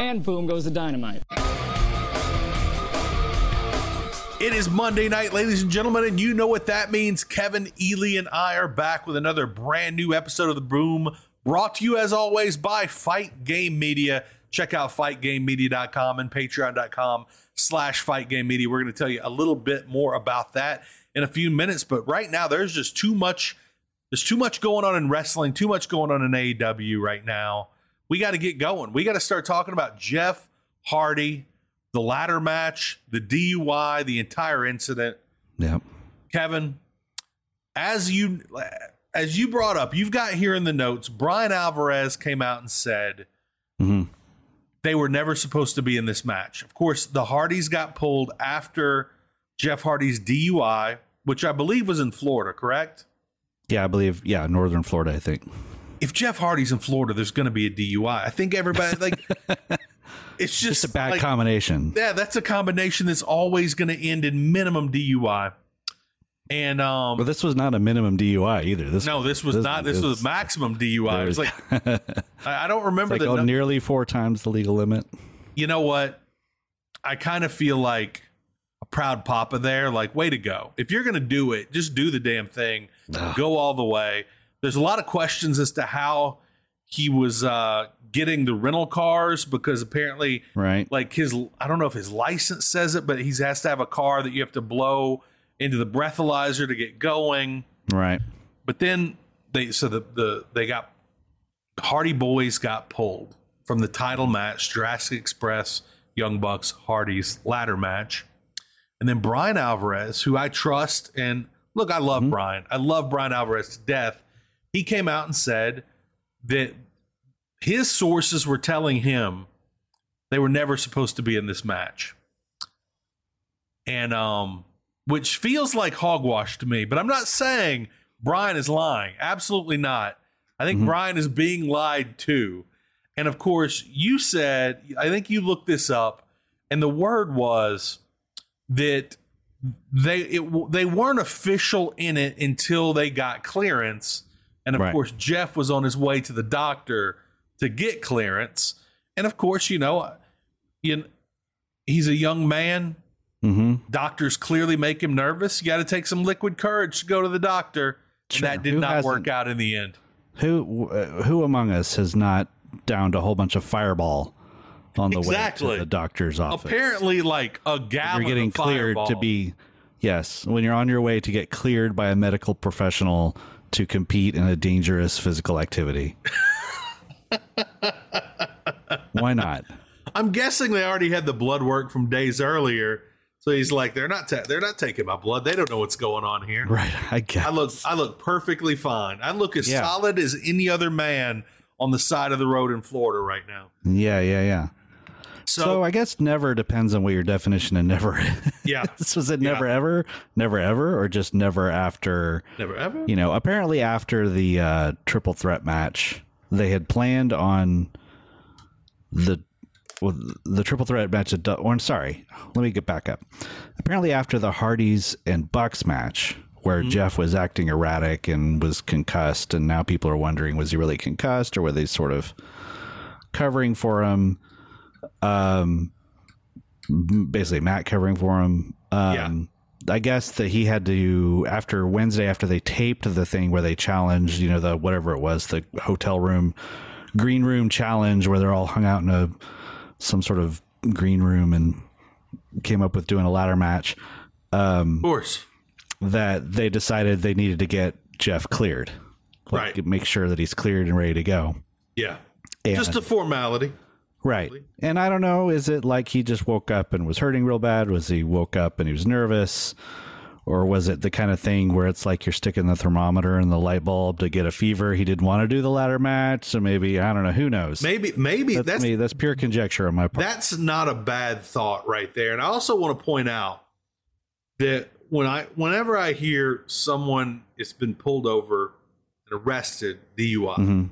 And boom goes the dynamite. It is Monday night, ladies and gentlemen, and you know what that means. Kevin, Ely, and I are back with another brand new episode of The Boom, brought to you as always by Fight Game Media. Check out fightgamemedia.com and patreon.com slash fightgamemedia. We're going to tell you a little bit more about that in a few minutes, but right now there's just too much there's too much going on in wrestling, too much going on in AEW right now. We got to get going. We got to start talking about Jeff Hardy, the ladder match, the DUI, the entire incident. Yep. Kevin, as you as you brought up, you've got here in the notes, Bryan Alvarez came out and said Mm-hmm. they were never supposed to be in this match. Of course, the Hardys got pulled after Jeff Hardy's DUI, which I believe was in Florida, correct? Yeah, I believe. Yeah, Northern Florida, I think. If Jeff Hardy's in Florida, there's going to be a DUI. I think everybody like it's just, Just a bad like, combination. Yeah, that's a combination that's always going to end in minimum DUI. And um But this was not a minimum DUI either. This no, this was not. This was maximum DUI. It was like I don't remember like the oh, nearly four times the legal limit. you know what? I kind of feel like a proud papa there. Like, way to go. If you're going to do it, just do the damn thing. Go all the way. There's a lot of questions as to how he was uh, getting the rental cars because apparently, Right. like his, I don't know if his license says it, but he has to have a car that you have to blow into the breathalyzer to get going. Right. But then they so the the they got Hardy Boys got pulled from the title match, Jurassic Express, Young Bucks, Hardy's ladder match. And then Bryan Alvarez, who I trust and look, I love Bryan. I love Bryan Alvarez to death. He came out and said that his sources were telling him they were never supposed to be in this match. And um which feels like hogwash to me, but I'm not saying Bryan is lying. Absolutely not. I think Bryan is being lied to. And of course, you said, I think you looked this up, and the word was that they it, they weren't official in it until they got clearance. And of Right. course, Jeff was on his way to the doctor to get clearance. And of course, you know, you, he's a young man. Mm-hmm. Doctors clearly make him nervous. You got to take some liquid courage to go to the doctor. And Sure. that did Who not work out in the end. Who uh, who among us has not downed a whole bunch of fireball on the way to the doctor's office? Apparently, like a gallon you're getting cleared to be yes when you're on your way to get cleared by a medical professional to compete in a dangerous physical activity why not I'm guessing they already had the blood work from days earlier. So he's like, they're not ta- they're not taking my blood. They don't know what's going on here. right i guess I look I look perfectly fine. I look as Yeah. solid as any other man on the side of the road in Florida right now. yeah yeah yeah So, so, i guess never depends on what your definition of never is. yeah, is was it never ever never ever or just never after never ever. you know, apparently after the uh, triple threat match, they had planned on the well, the triple threat match. At, or I'm sorry, let me get back up. Apparently, after the Hardys and Bucks match, where Jeff was acting erratic and was concussed, and now people are wondering was he really concussed or were they sort of covering for him? Um, basically, Matt covering for him. Um, I guess that he had to after Wednesday after they taped the thing where they challenged, you know, the whatever it was, the hotel room, green room challenge where they're all hung out in a some sort of green room and came up with doing a ladder match. Um, Of course. that they decided they needed to get Jeff cleared, like, Right. Make sure that he's cleared and ready to go. Yeah. And- Just a formality. Right. And I don't know, is it like he just woke up and was hurting real bad? Was he woke up and he was nervous? Or was it the kind of thing where it's like you're sticking the thermometer in the light bulb to get a fever? He didn't want to do the ladder match, so maybe I don't know. Who knows? Maybe maybe that's, that's me. That's pure conjecture on my part. that's not a bad thought right there. And I also want to point out that when I whenever I hear someone has been pulled over and arrested DUI, hmm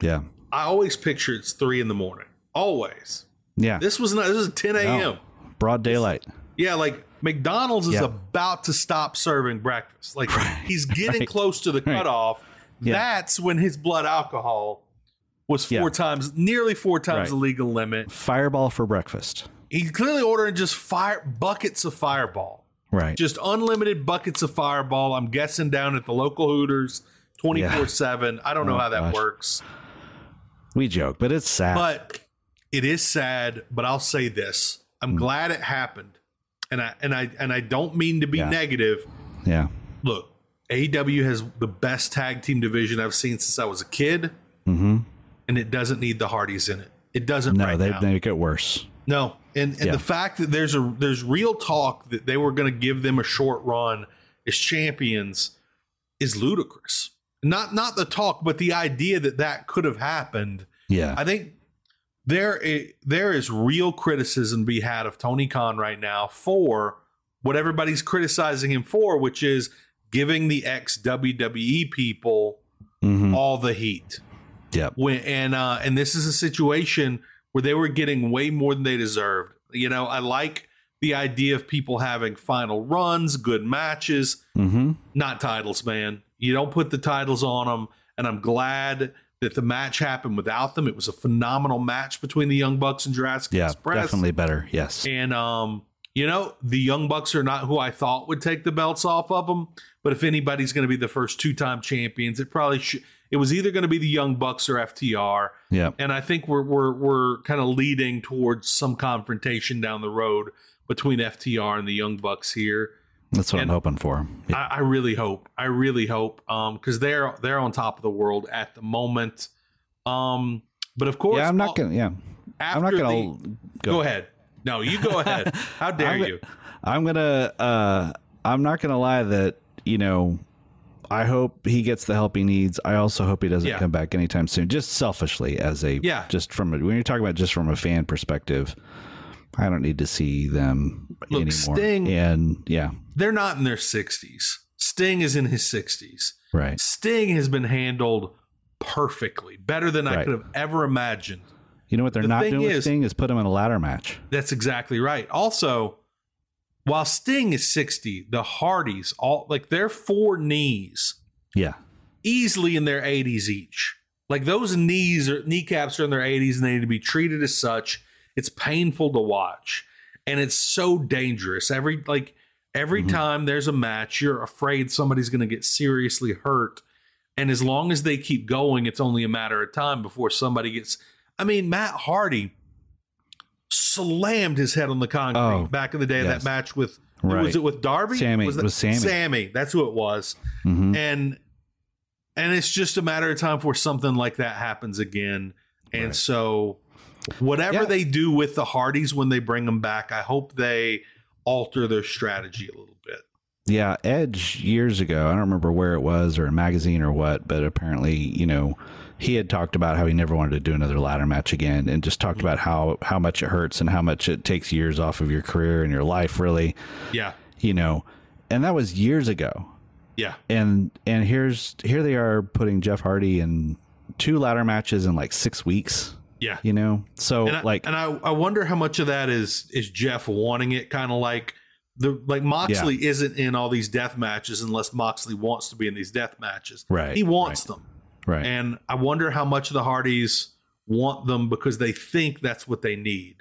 Yeah, I always picture it's three in the morning. Always. yeah. This was not this is 10 a.m. No. Broad daylight. Yeah, like McDonald's is Yeah. about to stop serving breakfast. Like he's getting right, close to the right. cutoff. Yeah. That's when his blood alcohol was four Yeah. times, nearly four times Right. the legal limit. Fireball for breakfast. He's clearly ordering just fire buckets of Fireball, Right. just unlimited buckets of Fireball. I'm guessing down at the local Hooters, twenty four seven. I don't oh, know Oh, how that gosh. works, we joke, but it's sad. but it is sad. But I'll say this: I'm glad it happened, and I and I and I don't mean to be Yeah. negative. yeah. look, AEW has the best tag team division I've seen since I was a kid, hmm and it doesn't need the Hardys in it. It doesn't No, right they now. make it worse. no, and and Yeah. the fact that there's a there's real talk that they were going to give them a short run as champions is ludicrous. Not not the talk, but the idea that that could have happened. Yeah. I think there i- there is real criticism to be had of Tony Khan right now for what everybody's criticizing him for, which is giving the ex WWE people hmm all the heat. Yep. When and uh, and this is a situation where they were getting way more than they deserved. You know, I like the idea of people having final runs, good matches, hmm not titles, man. You don't put the titles on them, and I'm glad that the match happened without them. It was a phenomenal match between the Young Bucks and Jurassic Yeah. Express. Definitely better. Yes. And um, you know, the Young Bucks are not who I thought would take the belts off of them. But if anybody's going to be the first two-time champions, it probably should. It was either going to be the Young Bucks or FTR. Yeah. And I think we're we're we're kind of leading towards some confrontation down the road between FTR and the Young Bucks here. That's what And- I'm hoping for. Yeah. I, I really hope. I really hope. Um, because they're they're on top of the world at the moment. Um, but of course, yeah, I'm not gonna. Yeah, I'm not gonna. the- go ahead. No, you go ahead. How dare I'm, you? I'm gonna. Uh, I'm not gonna lie that you know. I hope he gets the help he needs. I also hope he doesn't Yeah. come back anytime soon. Just selfishly, as a Yeah. just from a, when you're talking about just from a fan perspective, I don't need to see them Look, anymore. Sting- and yeah, They're not in their 60s. Sting is in his 60s. right. Sting has been handled perfectly, better than I could have ever imagined. You know what they're The not doing with is- Sting is put him in a ladder match. That's exactly right. Also, while Sting is 60, the Hardys, all like their four knees Yeah, easily in their 80s each. Like those knees or kneecaps are in their 80s and they need to be treated as such. It's painful to watch. And it's so dangerous. Every like every time there's a match, you're afraid somebody's going to get seriously hurt. And as long as they keep going, it's only a matter of time before somebody gets I mean, Matt Hardy slammed his head on the concrete Oh, back in the day of yes. that match with Right. was it with Darby? Sammy. Was It was Sammy. Sammy. That's who it was hmm and and it's just a matter of time before something like that happens again and Right. so whatever Yeah. they do with the hardys when they bring them back i hope they alter their strategy a little bit Yeah, Edge years ago, I don't remember where it was or a magazine or what, but apparently, you know, he had talked about how he never wanted to do another ladder match again and just talked mm-hmm. about how how much it hurts and how much it takes years off of your career and your life really, yeah you know. And that was years ago. yeah And and here's here they are putting Jeff Hardy in two ladder matches in like 6 weeks, yeah you know. So and I, like and I, I wonder how much of that is is jeff wanting it kind of like the like moxley isn't in all these death matches unless moxley wants to be in these death matches Right, he wants them right. And I wonder how much of the Hardys want them because they think that's what they need.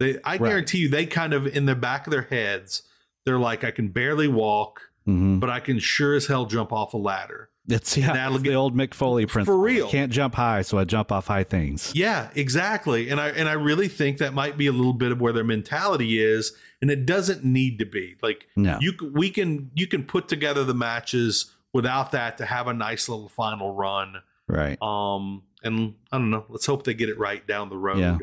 They, I Right. guarantee you, they kind of in the back of their heads, they're like, I can barely walk, hmm but I can sure as hell jump off a ladder. It's yeah, that'll get- the old Mick Foley principle. For real. I can't jump high, so I jump off high things. Yeah, exactly. And I and I really think that might be a little bit of where their mentality is, and it doesn't need to be. Like No. you we can you can put together the matches without that to have a nice little final run. Right. Um and I don't know, let's hope they get it right down the road. Yeah.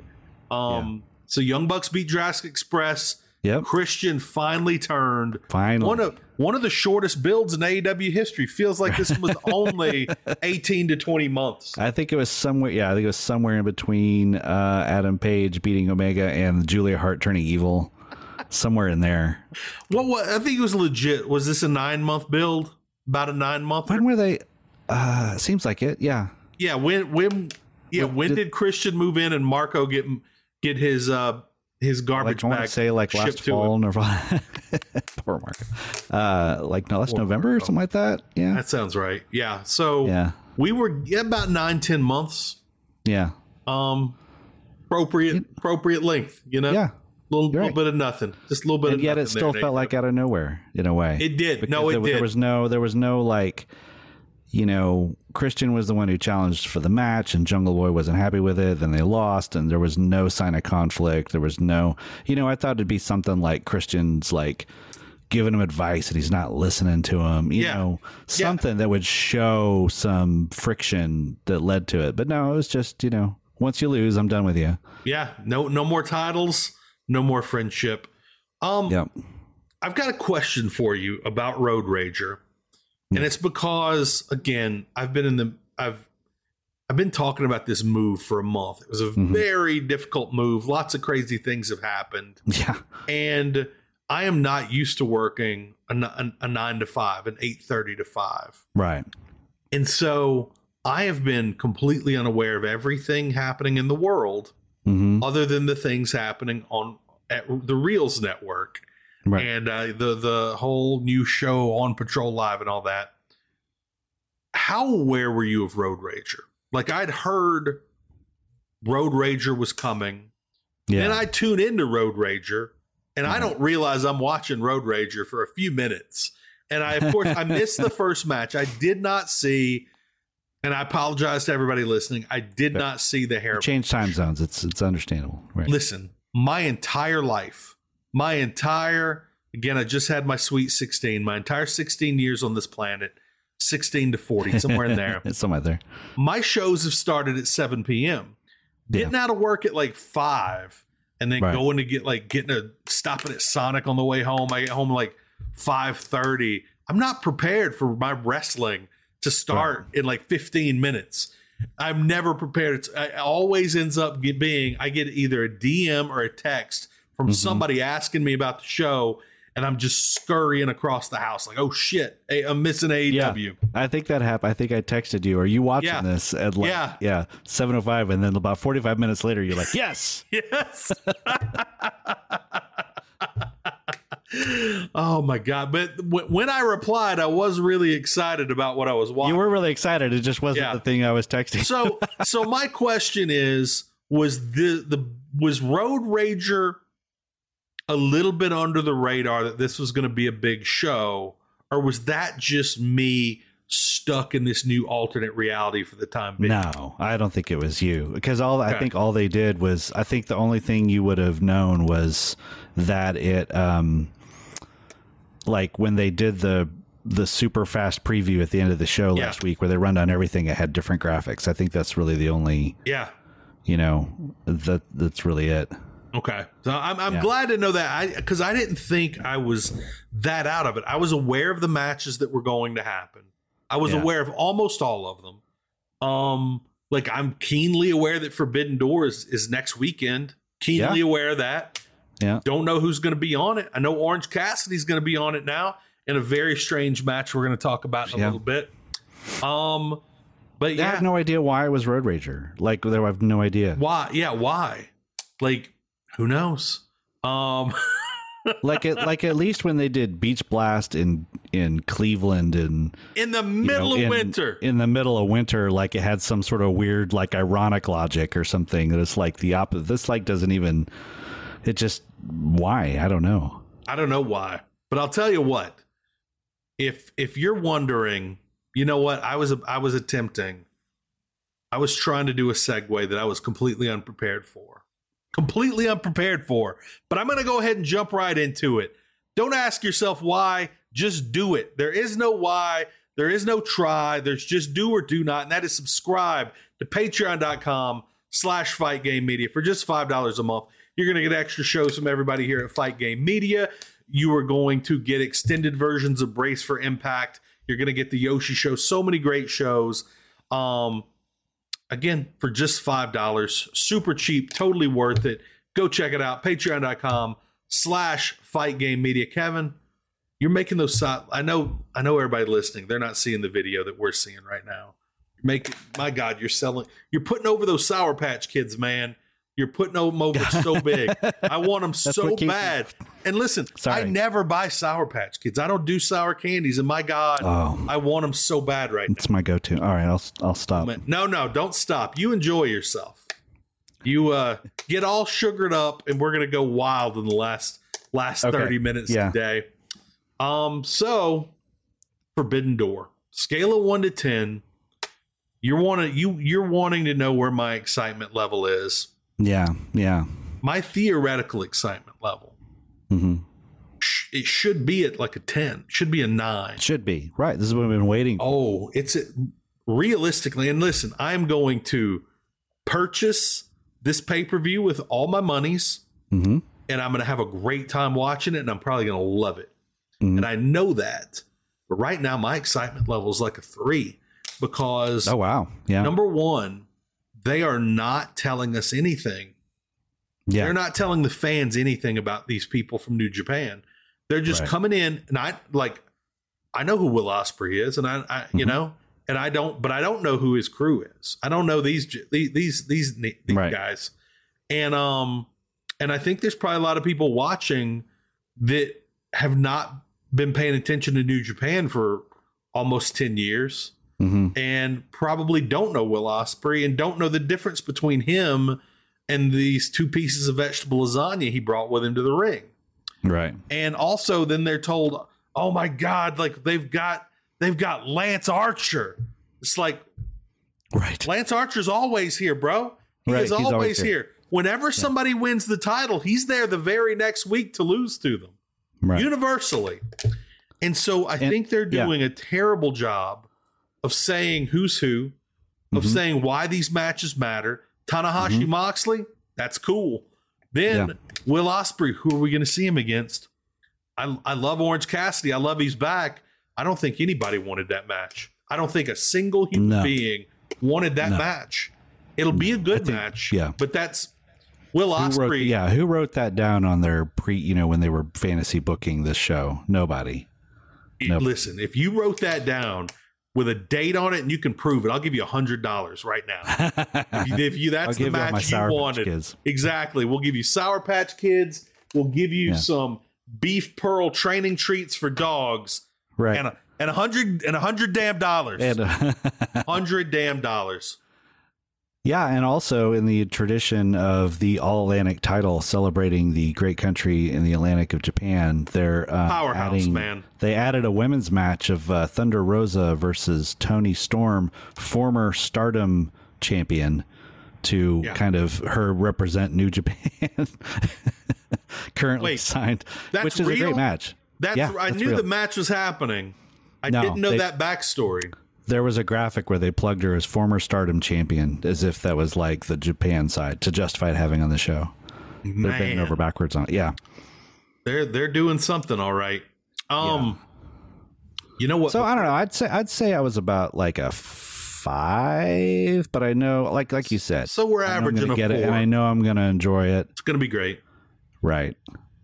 Um so Young Bucks beat Jurassic Express. Yep. Christian finally turned. Finally. One of one of the shortest builds in AEW history. Feels like this was only 18 to 20 months. I think it was somewhere. Yeah, I think it was somewhere in between uh, Adam Page beating Omega and Julia Hart turning evil. somewhere in there. What, what I think it was legit. Was this a nine month build? About a nine month? When were they? Uh, seems like it. Yeah. Yeah, when when yeah, Well, when did- did Christian move in and Marco get get his uh his garbage Like I want bag to say like last fall, him? Nirvana. Poor Mark. Uh, like no, last Poor November or something like that. Yeah. That sounds right. Yeah. So Yeah. we were about nine, ten months. Yeah. Um appropriate appropriate length, you know? Yeah. Little, You're little bit of nothing. Just a little bit And yet it still there, felt Nate. like out of nowhere in a way. it did. No, it there, did. there was no there was no like you know christian was the one who challenged for the match and jungle boy wasn't happy with it. Then they lost and there was no sign of conflict. There was no you know i thought it'd be something like christian's like giving him advice and he's not listening to him you Yeah. know something that would show some friction that led to it. But no it was just you know once you lose i'm done with you. Yeah, no no more titles, no more friendship. Um yep. I've got a question for you about Road Rager. And it's because again, I've been in the I've I've been talking about this move for a month. It was a Mhm. very difficult move. Lots of crazy things have happened. yeah And I am not used to working a 9 to 5, an 8:30 to 5. right And so I have been completely unaware of everything happening in the world hmm other than the things happening on at the Reels network right and uh, the the whole new show on Patrol Live and all that. How aware were you of Road Rager? Like I'd heard Road Rager was coming, yeah then I tune into Road Rager, and I Mhm. don't realize I'm watching Road Rager for a few minutes. And I, of course, I missed the first match. I did not see, and I apologize to everybody listening. I did Yeah. not see the hair. change time zones it's it's understandable right Listen, my entire life, my entire, again, I just had my sweet 16, my entire 16 years on this planet, 16 to 40, somewhere in there. it's somewhere there My shows have started at 7 p.m. Getting out of work at like 5 and then Right. going to get like getting a stopping at Sonic on the way home. I get home like 5:30. I'm not prepared for my wrestling to start in like 15 minutes. I'm never prepared. It's, it always ends up being I get either a DM or a text from Mhm. somebody asking me about the show, and I'm just scurrying across the house like, oh shit, hey, I'm missing AEW. I think that happened. I think I texted you. Are you watching Yeah. this at like Yeah. yeah, seven oh five, and then about forty five minutes later, you're like, yes, Yes. oh my god! But w- when I replied, I was really excited about what I was watching. you were really excited. It just wasn't Yeah. the thing I was texting. so so my question is was the the was road rager a little bit under the radar that this was going to be a big show or was that just me stuck in this new alternate reality for the time being no, I don't think it was you because all I think all they did was I think the only thing you would have known was that it um like when they did the the super fast preview at the end of the show Yeah. last week where they run down everything it had different graphics. I think that's really the only yeah you know that that's really it. Okay so i'm, I'm Yeah. glad to know that i because i didn't think i was that out of it i was aware of the matches that were going to happen i was Yeah. aware of almost all of them um like i'm keenly aware that forbidden doors is next weekend keenly aware of that Yeah. Don't know who's going to be on it. I know Orange Cassidy's going to be on it now in a very strange match we're going to talk about in a Yeah. little bit. Um, but I have no idea why it was Road Rager. Like there, I have no idea. why? Yeah, why? Like, who knows? Um, like it, like at least when they did Beach Blast in in Cleveland and in the you middle know, of in- winter. in the middle of winter, like it had some sort of weird, like ironic logic or something that it's like the opposite. This like doesn't even. It just why I don't know. I don't know why. But I'll tell you what, if if you're wondering, you know what, I was I was attempting, I was trying to do a segue that I was completely unprepared for, completely unprepared for. But I'm going to go ahead and jump right into it. Don't ask yourself why, just do it. There is no why. There is no try. There's just do or do not, and that is subscribe to patreon.com slash fight game media for just $5 a month. You're going to get extra shows from everybody here at Fight Game Media. You are going to get extended versions of Brace for Impact. You're going to get the Yoshi Show. So many great shows. Um, again, for just $5. Super cheap, totally worth it. Go check it out. Patreon.com slash Fight Game Media. Kevin, you're making those i know i know everybody listening they're not seeing the video that we're seeing right now make my god you're selling you're putting over those sour patch kids man you're putting them over so big i want them so bad and listen Sorry. i never buy sour patch kids i don't do sour candies and my god oh, i want them so bad right it's now. It's my go-to all right i'll i'll stop no no don't stop you enjoy yourself you uh get all sugared up and we're gonna go wild in the last last okay. 30 minutes yeah. today um, so Forbidden Door, scale of one to ten. You're wanting you you're wanting to know where my excitement level is. Yeah, yeah. My theoretical excitement level. Mm-hmm. It should be at like a ten. Should be a nine. Should be right. This is what I've been waiting. For. Oh, it's a, realistically. And listen, I'm going to purchase this pay per view with all my monies, mm-hmm. and I'm going to have a great time watching it, and I'm probably going to love it. Mm-hmm. And I know that. But right now, my excitement level is like a three because. Oh, wow. Yeah. Number one, they are not telling us anything. Yeah. They're not telling the fans anything about these people from New Japan. They're just right. coming in, and I like, I know who Will Ospreay is, and I, I mm-hmm. you know, and I don't, but I don't know who his crew is. I don't know these these these these, these right. guys, and um, and I think there's probably a lot of people watching that have not been paying attention to New Japan for almost 10 years mm-hmm. and probably don't know Will Ospreay and don't know the difference between him and these two pieces of vegetable lasagna he brought with him to the ring. Right. And also then they're told, "Oh my god, like they've got they've got Lance Archer." It's like Right. Lance Archer's always here, bro. He right. is always, always here. here. Whenever yeah. somebody wins the title, he's there the very next week to lose to them right. universally. And so I and, think they're doing yeah. a terrible job of saying who's who, of mm-hmm. saying why these matches matter. Tanahashi mm-hmm. Moxley, that's cool. Then yeah. Will Ospreay, who are we going to see him against? I, I love Orange Cassidy. I love he's back. I don't think anybody wanted that match. I don't think a single human no. being wanted that no. match. It'll be a good think, match. Yeah. But that's Will Ospreay. Wrote, yeah, who wrote that down on their pre? You know, when they were fantasy booking this show, nobody. Nobody. Listen, if you wrote that down with a date on it and you can prove it, I'll give you a hundred dollars right now. if, you, if you that's the match you, you wanted, exactly. We'll give you Sour Patch Kids. We'll give you yeah. some beef pearl training treats for dogs. Right. And a, and a hundred and a hundred damn dollars. And a hundred damn dollars. Yeah, and also in the tradition of the All Atlantic title celebrating the great country in the Atlantic of Japan, they're uh, powerhouse adding, man. They added a women's match of uh, Thunder Rosa versus Toni Storm, former Stardom champion, to yeah. kind of her represent New Japan. Currently Wait, signed, which is real? a great match. That's yeah, I that's knew real. the match was happening. I no, didn't know they, that backstory there was a graphic where they plugged her as former Stardom champion, as if that was like the Japan side to justify it having on the show. Man. They're bending over backwards on it. Yeah, they're they're doing something all right. Um, yeah. you know what? So I don't know. I'd say I'd say I was about like a five, but I know, like like you said, so we're averaging get four. it, and I know I'm going to enjoy it. It's going to be great, right?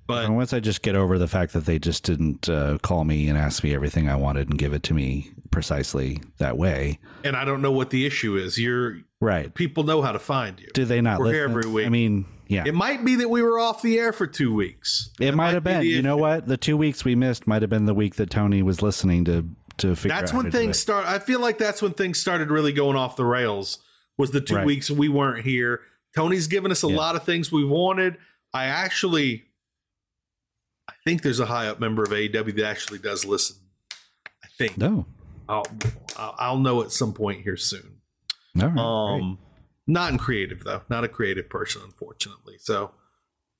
But and once I just get over the fact that they just didn't uh, call me and ask me everything I wanted and give it to me precisely that way. And I don't know what the issue is. You're right. People know how to find you. Do they not? We're here every week. I mean, yeah. It might be that we were off the air for two weeks. It, might, might have been. You know what? The two weeks we missed might have been the week that Tony was listening to to figure. That's when things start. I feel like that's when things started really going off the rails. Was the two right. weeks we weren't here? Tony's given us a yeah. lot of things we wanted. I actually think there's a high up member of AEW that actually does listen. I think. No. I'll I'll know at some point here soon. All right. Um, not in creative though. Not a creative person, unfortunately. So,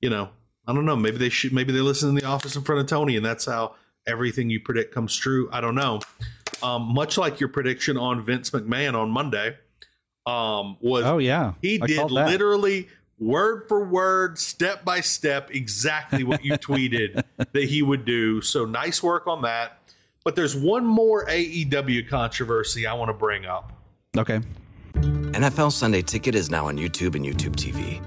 you know, I don't know. Maybe they should. Maybe they listen in the office in front of Tony, and that's how everything you predict comes true. I don't know. Um, much like your prediction on Vince McMahon on Monday, um, was oh yeah. he I did literally word for word, step by step, exactly what you tweeted that he would do. So nice work on that. But there's one more AEW controversy I want to bring up. Okay. NFL Sunday Ticket is now on YouTube and YouTube TV,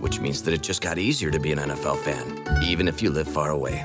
which means that it just got easier to be an NFL fan, even if you live far away.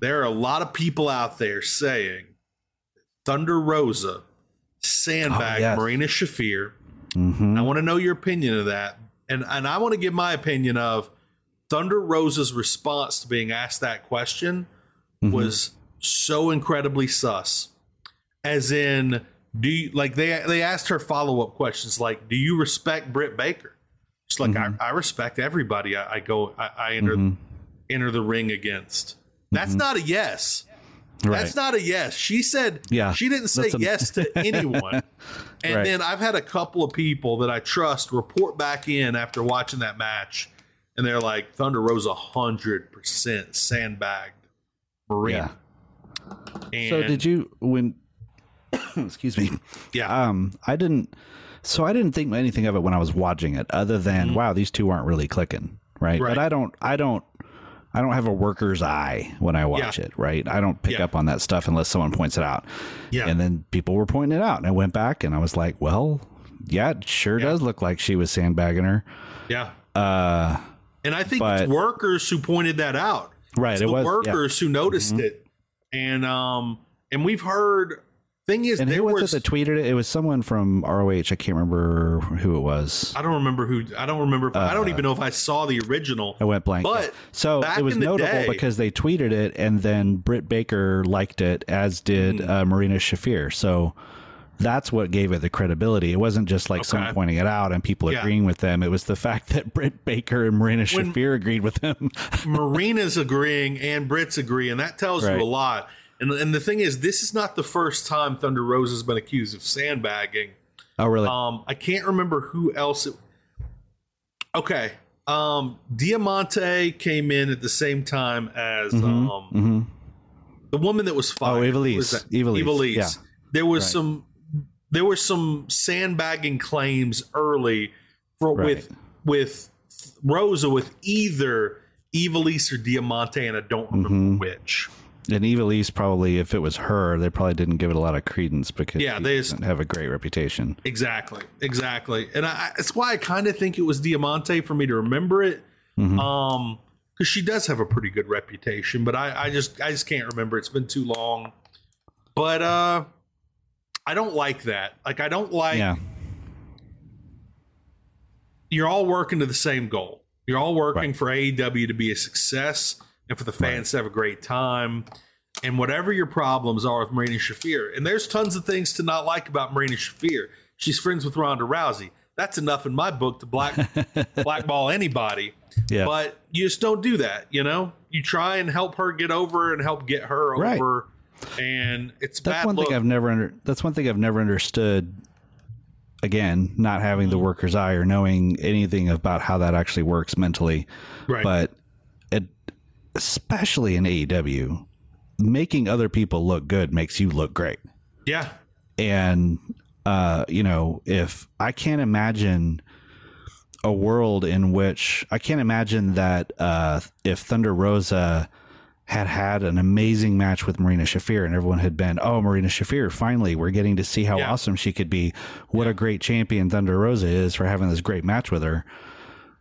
There are a lot of people out there saying Thunder Rosa sandbag Oh, yes. Marina Shafir. Mm-hmm. I want to know your opinion of that. And and I want to give my opinion of Thunder Rosa's response to being asked that question Mm-hmm. was so incredibly sus. As in, do you like they they asked her follow up questions like, do you respect Britt Baker? She's like, Mm-hmm. I, I respect everybody. I, I go, I, I enter enter the ring against. That's not a yes. Right. That's not a yes. She said Yeah, she didn't say a- yes to anyone. And Right. then I've had a couple of people that I trust report back in after watching that match, and they're like, Thunder Rose hundred percent sandbagged Marina. And So did you when? excuse me. yeah, Um, I didn't. So I didn't think anything of it when I was watching it, other than wow, these two aren't really clicking, right? Mm-hmm. Right. But I don't. I don't. I don't have a worker's eye when I watch Yeah. it, right? I don't pick Yeah. up on that stuff unless someone points it out. Yeah. And then people were pointing it out, and I went back and I was like, well, yeah, it sure Yeah. does look like she was sandbagging her. yeah. Uh, And I think but- it's workers who pointed that out. right. It's it the was. Mm-hmm. workers who noticed it, and um, and we've heard. Thing is, And who was was it that tweeted it? It was someone from ROH. I can't remember who it was. I don't remember who. I don't remember. If, I don't even know if I saw the original. Uh, I went blank. But so it was notable day- because they tweeted it, and then Britt Baker liked it, as did Mm-hmm. uh, Marina Shafir. So that's what gave it the credibility. It wasn't just like someone pointing it out and people Yeah. agreeing with them. It was the fact that Britt Baker and Marina When- Shafir agreed with him. Marina's agreeing and Brits agree, and that tells Right. you a lot. And and the thing is, this is not the first time Thunder Rose has been accused of sandbagging. oh, really? Um, I can't remember who else. It, okay, um, Diamante came in at the same time as um, the woman that was fired. Mm-hmm. Oh. Who was that? Ivelisse, Ivelisse. yeah. There was Right. some. There were some sandbagging claims early for Right. with with Rosa with either Ivelisse or Diamante, and I don't remember Mm-hmm. which. And Ivelisse probably, if it was her, they probably didn't give it a lot of credence because Yeah, they- doesn't have a great reputation. Exactly, exactly, and I, it's why I kind of think it was Diamante for me to remember it, Mm-hmm. um, because she does have a pretty good reputation, but I, I just, I just can't remember. It's been too long, but uh, I don't like that. Like, I don't like. yeah. You're all working to the same goal. You're all working Right. for AEW to be a success and for the fans to have a great time. And whatever your problems are with Marina Shafir, and there's tons of things to not like about Marina Shafir. She's friends with Ronda Rousey. That's enough in my book to black blackball anybody. Yeah. But you just don't do that, you know? You try and help her get over and help get her Right. over. And it's That's bad one look. thing I've never under. That's one thing I've never understood. Again, not having Mm-hmm. the worker's eye or knowing anything about how that actually works mentally, right. but especially in AEW, making other people look good makes you look great. yeah. And uh, you know, if I can't imagine a world in which I can't imagine that uh, if Thunder Rosa had had an amazing match with Marina Shafir and everyone had been, oh, Marina Shafir, finally, we're getting to see how Yeah. awesome she could be. What a great champion Thunder Rosa is for having this great match with her.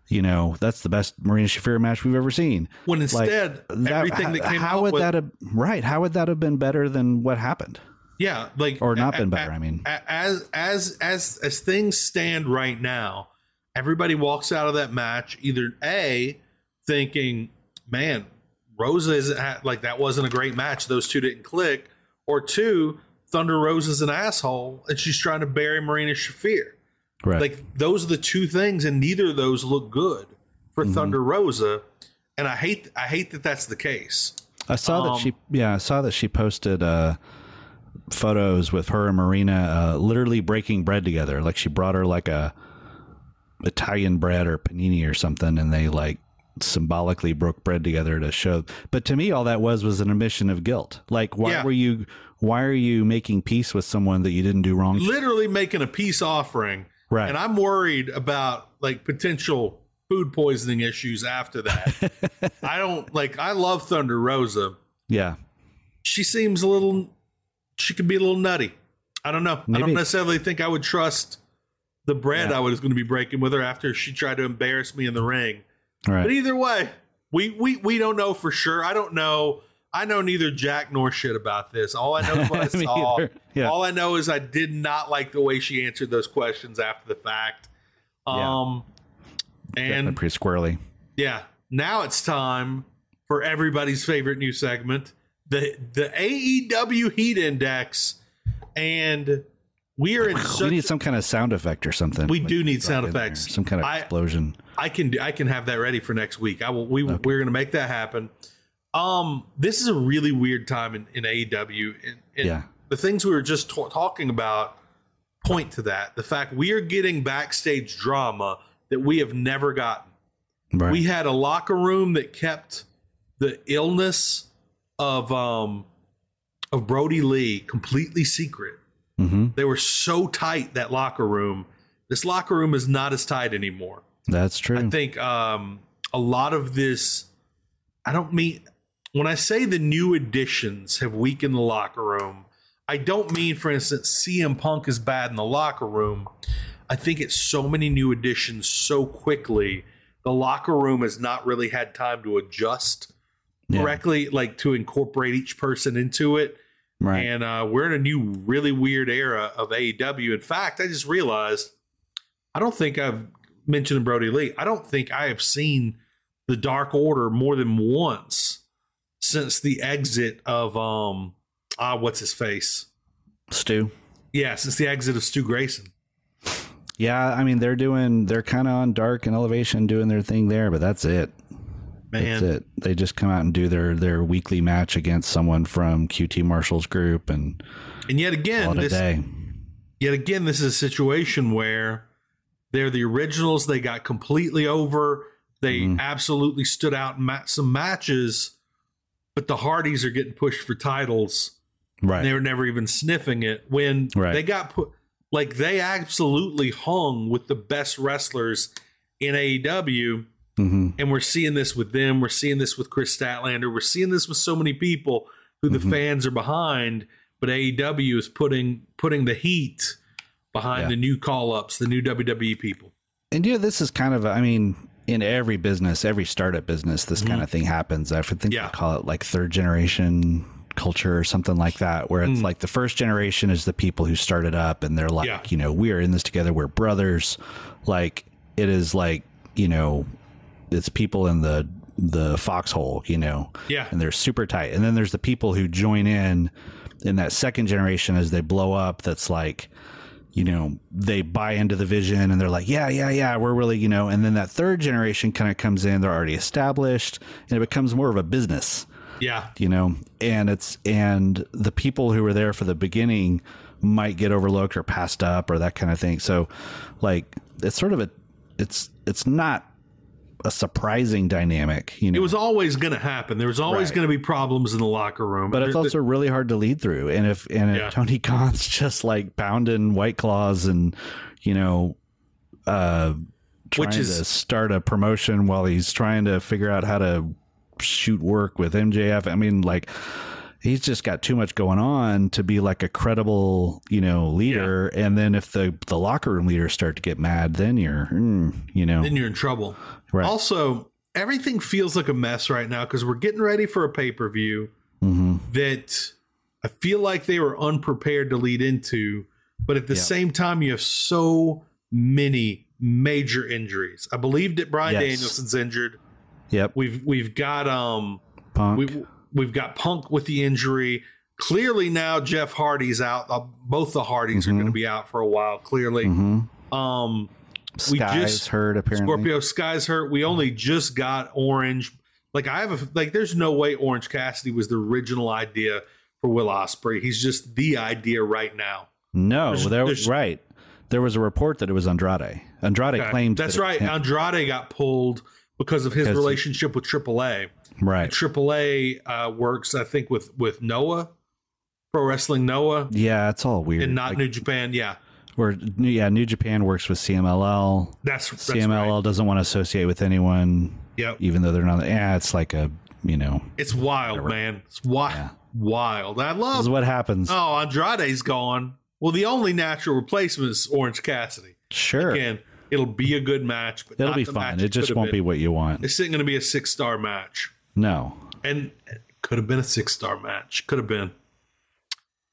You know, that's the best Marina Shafir match we've ever seen. When Like, instead, that- everything that how- came how out would with, that have right? How would that have been better than what happened? Yeah, like Or not a- been better, I mean. as as as as things stand right now, everybody walks out of that match either a thinking, "Man, Rosa isn't like that wasn't a great match. Those two didn't click," or two, Thunder Rosa's an asshole and she's trying to bury Marina Shafir. Right. Like those are the two things, and neither of those look good for Mm-hmm. Thunder Rosa. And I hate I hate that that's the case. I saw that Um, she yeah, I saw that she posted uh photos with her and Marina uh literally breaking bread together. Like she brought her like a Italian bread or panini or something and they like symbolically broke bread together to show but to me all that was was an admission of guilt. Like why Yeah. were you why are you making peace with someone that you didn't do wrong to? literally making a peace offering. Right. And I'm worried about like potential food poisoning issues after that. I don't like I love Thunder Rosa. Yeah. She seems a little she could be a little nutty. I don't know. I don't necessarily think I would trust the bread Yeah. I was going to be breaking with her after she tried to embarrass me in the ring. Right. But either way, we we we don't know for sure. I don't know. I know neither Jack nor shit about this. All I know is what I saw. Yeah. All I know is I did not like the way she answered those questions after the fact. Yeah. Um Definitely and pretty squirrely. yeah, now it's time for everybody's favorite new segment, the the AEW Heat Index, and we are in We such. need some kind of sound effect or something. We Like, do need sound in there. effects. Some kind of I- explosion. I can I can have that ready for next week. I will. We we're going to make that happen. Um, this is a really weird time in, in AEW, and, and Yeah. the things we were just ta- talking about point to that. The fact we are getting backstage drama that we have never gotten. Right. We had a locker room that kept the illness of um of Brodie Lee completely secret. hmm They were so tight that locker room. This locker room is not as tight anymore. That's true. I think um, a lot of this. I don't mean when I say the new additions have weakened the locker room. I don't mean, for instance, CM Punk is bad in the locker room. I think it's so many new additions so quickly. The locker room has not really had time to adjust Yeah. correctly, like to incorporate each person into it. Right. And uh, we're in a new, really weird era of AEW. In fact, I just realized I don't think I've mentioned Brodie Lee. I don't think I have seen the Dark Order more than once since the exit of um ah what's his face? Stu. Yeah, since the exit of Stu Grayson. Yeah, I mean they're doing they're kind of on dark and elevation doing their thing there, but that's it. Man, That's it. They just come out and do their their weekly match against someone from QT Marshall's group and and yet again, call it a this, day. yet again, this is a situation where they're the originals. They got completely over. They Mhm. absolutely stood out in ma- some matches, but the Hardys are getting pushed for titles. Right. They were never even sniffing it when Right. they got put. Like they absolutely hung with the best wrestlers in AEW, hmm and we're seeing this with them. We're seeing this with Kris Statlander. We're seeing this with so many people who the Mhm. fans are behind. But AEW is putting putting the heat behind Yeah. the new call ups, the new WWE people. And you know, this is kind of I mean, in every business, every startup business, this kind of thing happens. I think Mm-hmm. Yeah. they call it like third generation culture or something like that, where it's like the first generation is the people who started up and they're like, Mm. Yeah. you know, we are in this together, we're brothers. Like it is like, you know, it's people in the the foxhole, you know. Yeah. And they're super tight. And then there's the people who join in in that second generation as they blow up that's like you know, they buy into the vision and they're like, yeah, yeah, yeah, we're really, you know, and then that third generation kind of comes in, they're already established and it becomes more of a business, Yeah, you know, and it's, and the people who were there for the beginning might get overlooked or passed up or that kind of thing. So, like, it's sort of a, it's, it's not a surprising dynamic. You know, It was always going to happen. There was always Right. going to be problems in the locker room. but it's also really hard to lead through. And if and if Yeah. Tony Khan's just like pounding white claws and you know, uh, trying Which is- to start a promotion while he's trying to figure out how to shoot work with MJF. I mean, like he's just got too much going on to be like a credible, you know, leader. And then if the the locker room leaders start to get mad, then you're, mm, you know, then you're in trouble. Right. Also, everything feels like a mess right now because we're getting ready for a pay per view hmm that I feel like they were unprepared to lead into. But at the Yeah. same time, you have so many major injuries. I believe that Bryan Yes. Danielson's injured. Yep. We've we've got um Punk. we we've got Punk with the injury. Clearly now Jeff Hardy's out. Uh, both the Hardys are Mhm. going to be out for a while. Clearly, hmm um, we Sky's just- hurt apparently. Scorpio Sky's hurt. We only just got Orange. Like I have a like. There's no way Orange Cassidy was the original idea for Will Ospreay. He's just the idea right now. No, There's- there was there's- right. There was a report that it was Andrade. Andrade Okay. claimed That's that right. Andrade got pulled because of his relationship with AAA. Right. AAA uh, works, I think, with with Noah, Pro Wrestling Noah, Yeah, it's all weird. and not Like, New Japan. Yeah, where yeah, New Japan works with CMLL. that's, that's CMLL right. doesn't want to associate with anyone, Yep, even though they're not. Yeah, it's like a you know. it's wild, man. It's wild, Yeah. wild. I This love. is what happens. Oh, Andrade's gone. Well, the only natural replacement is Orange Cassidy. sure, Again, it'll be a good match, but it'll not be fun. match It just won't be what you want. This isn't going to be a six star match, No, and it could have been a six star match. Could have been,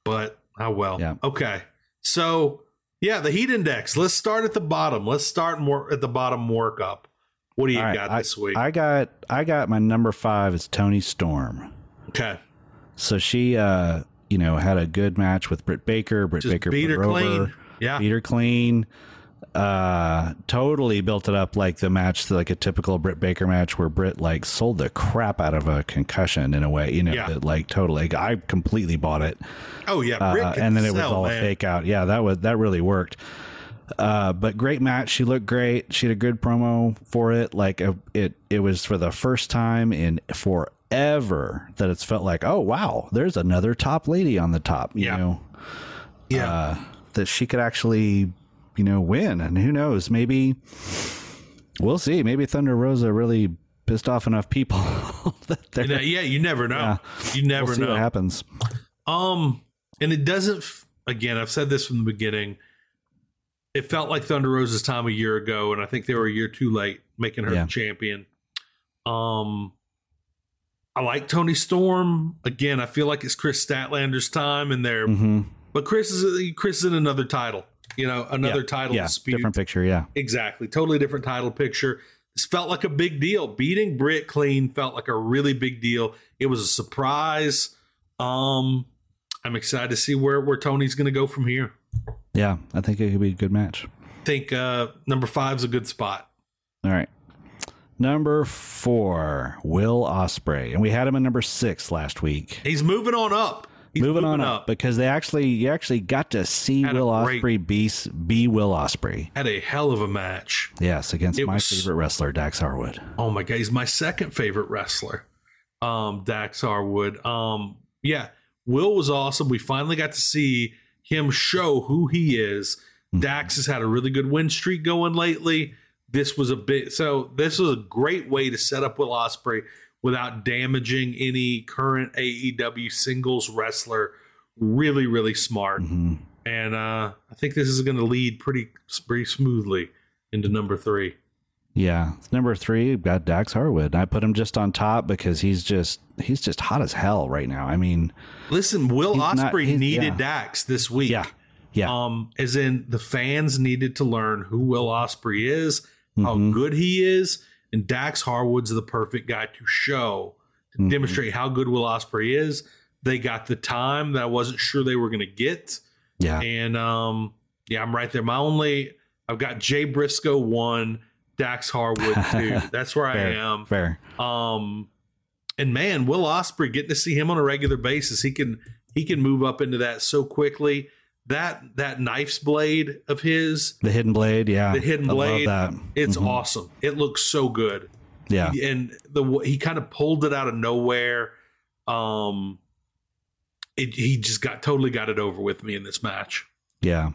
but how well. Yeah. Okay, so yeah, the heat index. Let's start at the bottom. Let's start more at the bottom. Work up. What do you All right, got I, this week? I got I got my number five is Toni Storm. okay, So she, uh, you know, had a good match with Britt Baker. Britt just Baker beat her her clean. over. Yeah, beat her clean. Uh, totally built it up like the match, like a typical Britt Baker match, where Britt like sold the crap out of a concussion in a way, you know, Yeah. that, like totally. I completely bought it, Oh yeah, uh, and then it was sell, all man. a fake out. Yeah, that was that really worked. Uh, but great match. She looked great. She had a good promo for it. Like uh, it, it was for the first time in forever that it's felt like, oh wow, there's another top lady on the top. You Yeah. know, Yeah, uh, that she could actually, you know, win. And who knows? Maybe we'll see. Maybe Thunder Rosa really pissed off enough people that they're. You know, yeah. You never know. Yeah. You never we'll know. what happens. Um, and it doesn't. Again, I've said this from the beginning. It felt like Thunder Rosa's time a year ago, and I think they were a year too late making her Yeah. the champion. Um, I like Toni Storm. Again, I feel like it's Kris Statlander's time, and they're hmm but Kris is Kris is in another title. You know, another title Yeah, dispute. different picture. Yeah, Exactly. Totally different title picture. This felt like a big deal. Beating Britt clean felt like a really big deal. It was a surprise. Um, I'm excited to see where, where Toni's going to go from here. yeah. I think it could be a good match. I think uh, number five's a good spot. All right. Number four, Will Ospreay, and we had him at number six last week. He's moving on up. He's moving, on up, because they actually you actually got to see Had Will great- Ospreay be be Will Ospreay. Had a hell of a match. Yes, against It my was- favorite wrestler, Dax Harwood. Oh my god, he's my second favorite wrestler. Um, Dax Harwood. Um, yeah, Will was awesome. We finally got to see him show who he is. Dax has had a really good win streak going lately. This was a bit so this was a great way to set up Will Ospreay without damaging any current AEW singles wrestler. Really, really smart. hmm And uh, I think this is going to lead pretty pretty smoothly into number three. Yeah, number three we've got Dax Harwood. I put him just on top because he's just he's just hot as hell right now. I mean, Listen, Will He's not- Ospreay needed yeah. Dax this week. yeah, yeah, Um, as in the fans needed to learn who Will Ospreay is, how Mhm. good he is, and Dax Harwood's the perfect guy to show to Mhm. demonstrate how good Will Ospreay is. They got the time that I wasn't sure they were going to get, yeah. and um, yeah, I'm right there. My only, I've got Jay Briscoe one, Dax Harwood two. That's where fair, I am. Fair. Um, and man, Will Ospreay getting to see him on a regular basis, he can he can move up into that so quickly. That that knife's blade of his, The hidden blade, yeah. the hidden I love blade, that. it's Mhm. awesome. It looks so good. Yeah. and the he kind of pulled it out of nowhere. Um, it, he just got totally got it over with me in this match. Yeah,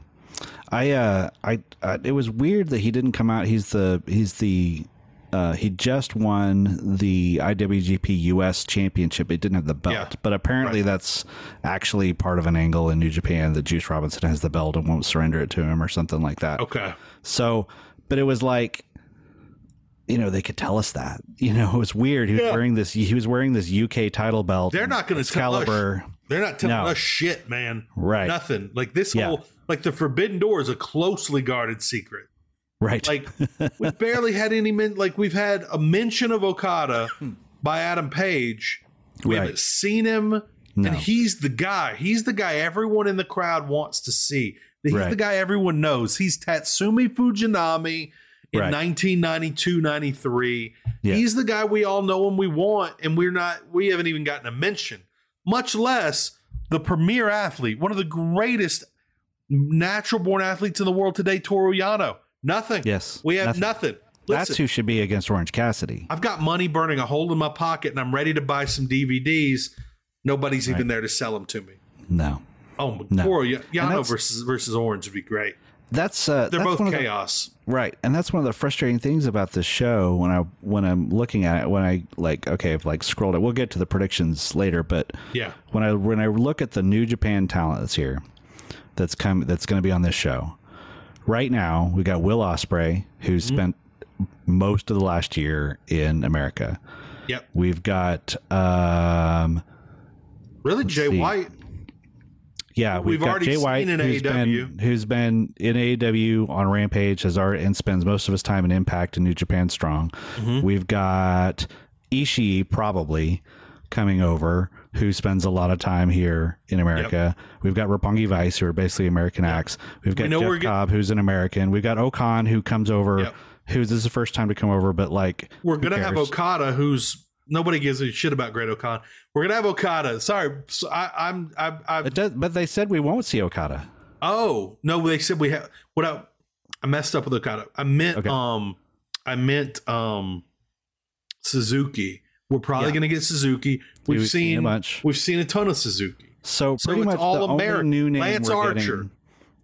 I, uh, I, uh, it was weird that he didn't come out. He's the, he's the, uh, he just won the IWGP US Championship. It didn't have the belt, Yeah. but apparently Right. that's actually part of an angle in New Japan that Juice Robinson has the belt and won't surrender it to him or something like that. Okay, So, but it was like, you know, they could tell us that. You know, it was weird. He was Yeah. wearing this. He was wearing this UK title belt. They're not gonna tell us- they're not telling No. us shit, man. Right. Nothing. Like this Yeah. whole like the Forbidden Door is a closely guarded secret. Right. Like we've barely had any men. Like we've had a mention of Okada by Adam Page. We Right. haven't seen him, No. and he's the guy. He's the guy everyone in the crowd wants to see. He's Right. the guy everyone knows. He's Tatsumi Fujinami in Right. 1992 93. Yeah. He's the guy we all know and we want, and we're not, we haven't even gotten a mention, much less the premier athlete, one of the greatest natural born athletes in the world today, Toru Yano. Nothing. Yes, We have nothing. nothing. That's who should be against Orange Cassidy. I've got money burning a hole in my pocket and I'm ready to buy some DVDs. Nobody's even there to sell them to me. No, Oh, No. Toru Y- And Yano versus versus Orange would be great. that's uh, They're that's both one of the- chaos. right, and that's one of the frustrating things about this show when I when I'm looking at it when I like okay I've like scrolled it. We'll get to the predictions later, but Yeah. when I when I look at the New Japan talent that's here, that's come that's going to be on this show. Right now, we got Will Ospreay, who Mm-hmm. spent most of the last year in America. Yep. We've got um, Really, Jay see. White. Yeah, we've, We've got already Jay seen White, in who's AEW. been who's been in AEW on Rampage, has already and spends most of his time in Impact and New Japan Strong. Mm-hmm. We've got Ishii probably coming over, who spends a lot of time here in America. We've got Roppongi Vice, who are basically American acts. We've got we're Jeff get- Cobb, who's an American. We've got O-Khan, who comes over. Yep. Who's this is the first time to come over, but like We're gonna have? Okada, who's nobody gives a shit about Great-O-Khan. We're gonna have Okada. Sorry, so I, I'm. I, I've It does, but they said we won't see Okada. Oh no, they said we have. What I, I messed up with Okada. I meant Okay. um, I meant um, Suzuki. We're probably Yeah. going to get Suzuki. We've, We've seen bunch. We've seen a ton of Suzuki. So So pretty it's much all the American. new name Lance we're Archer. getting.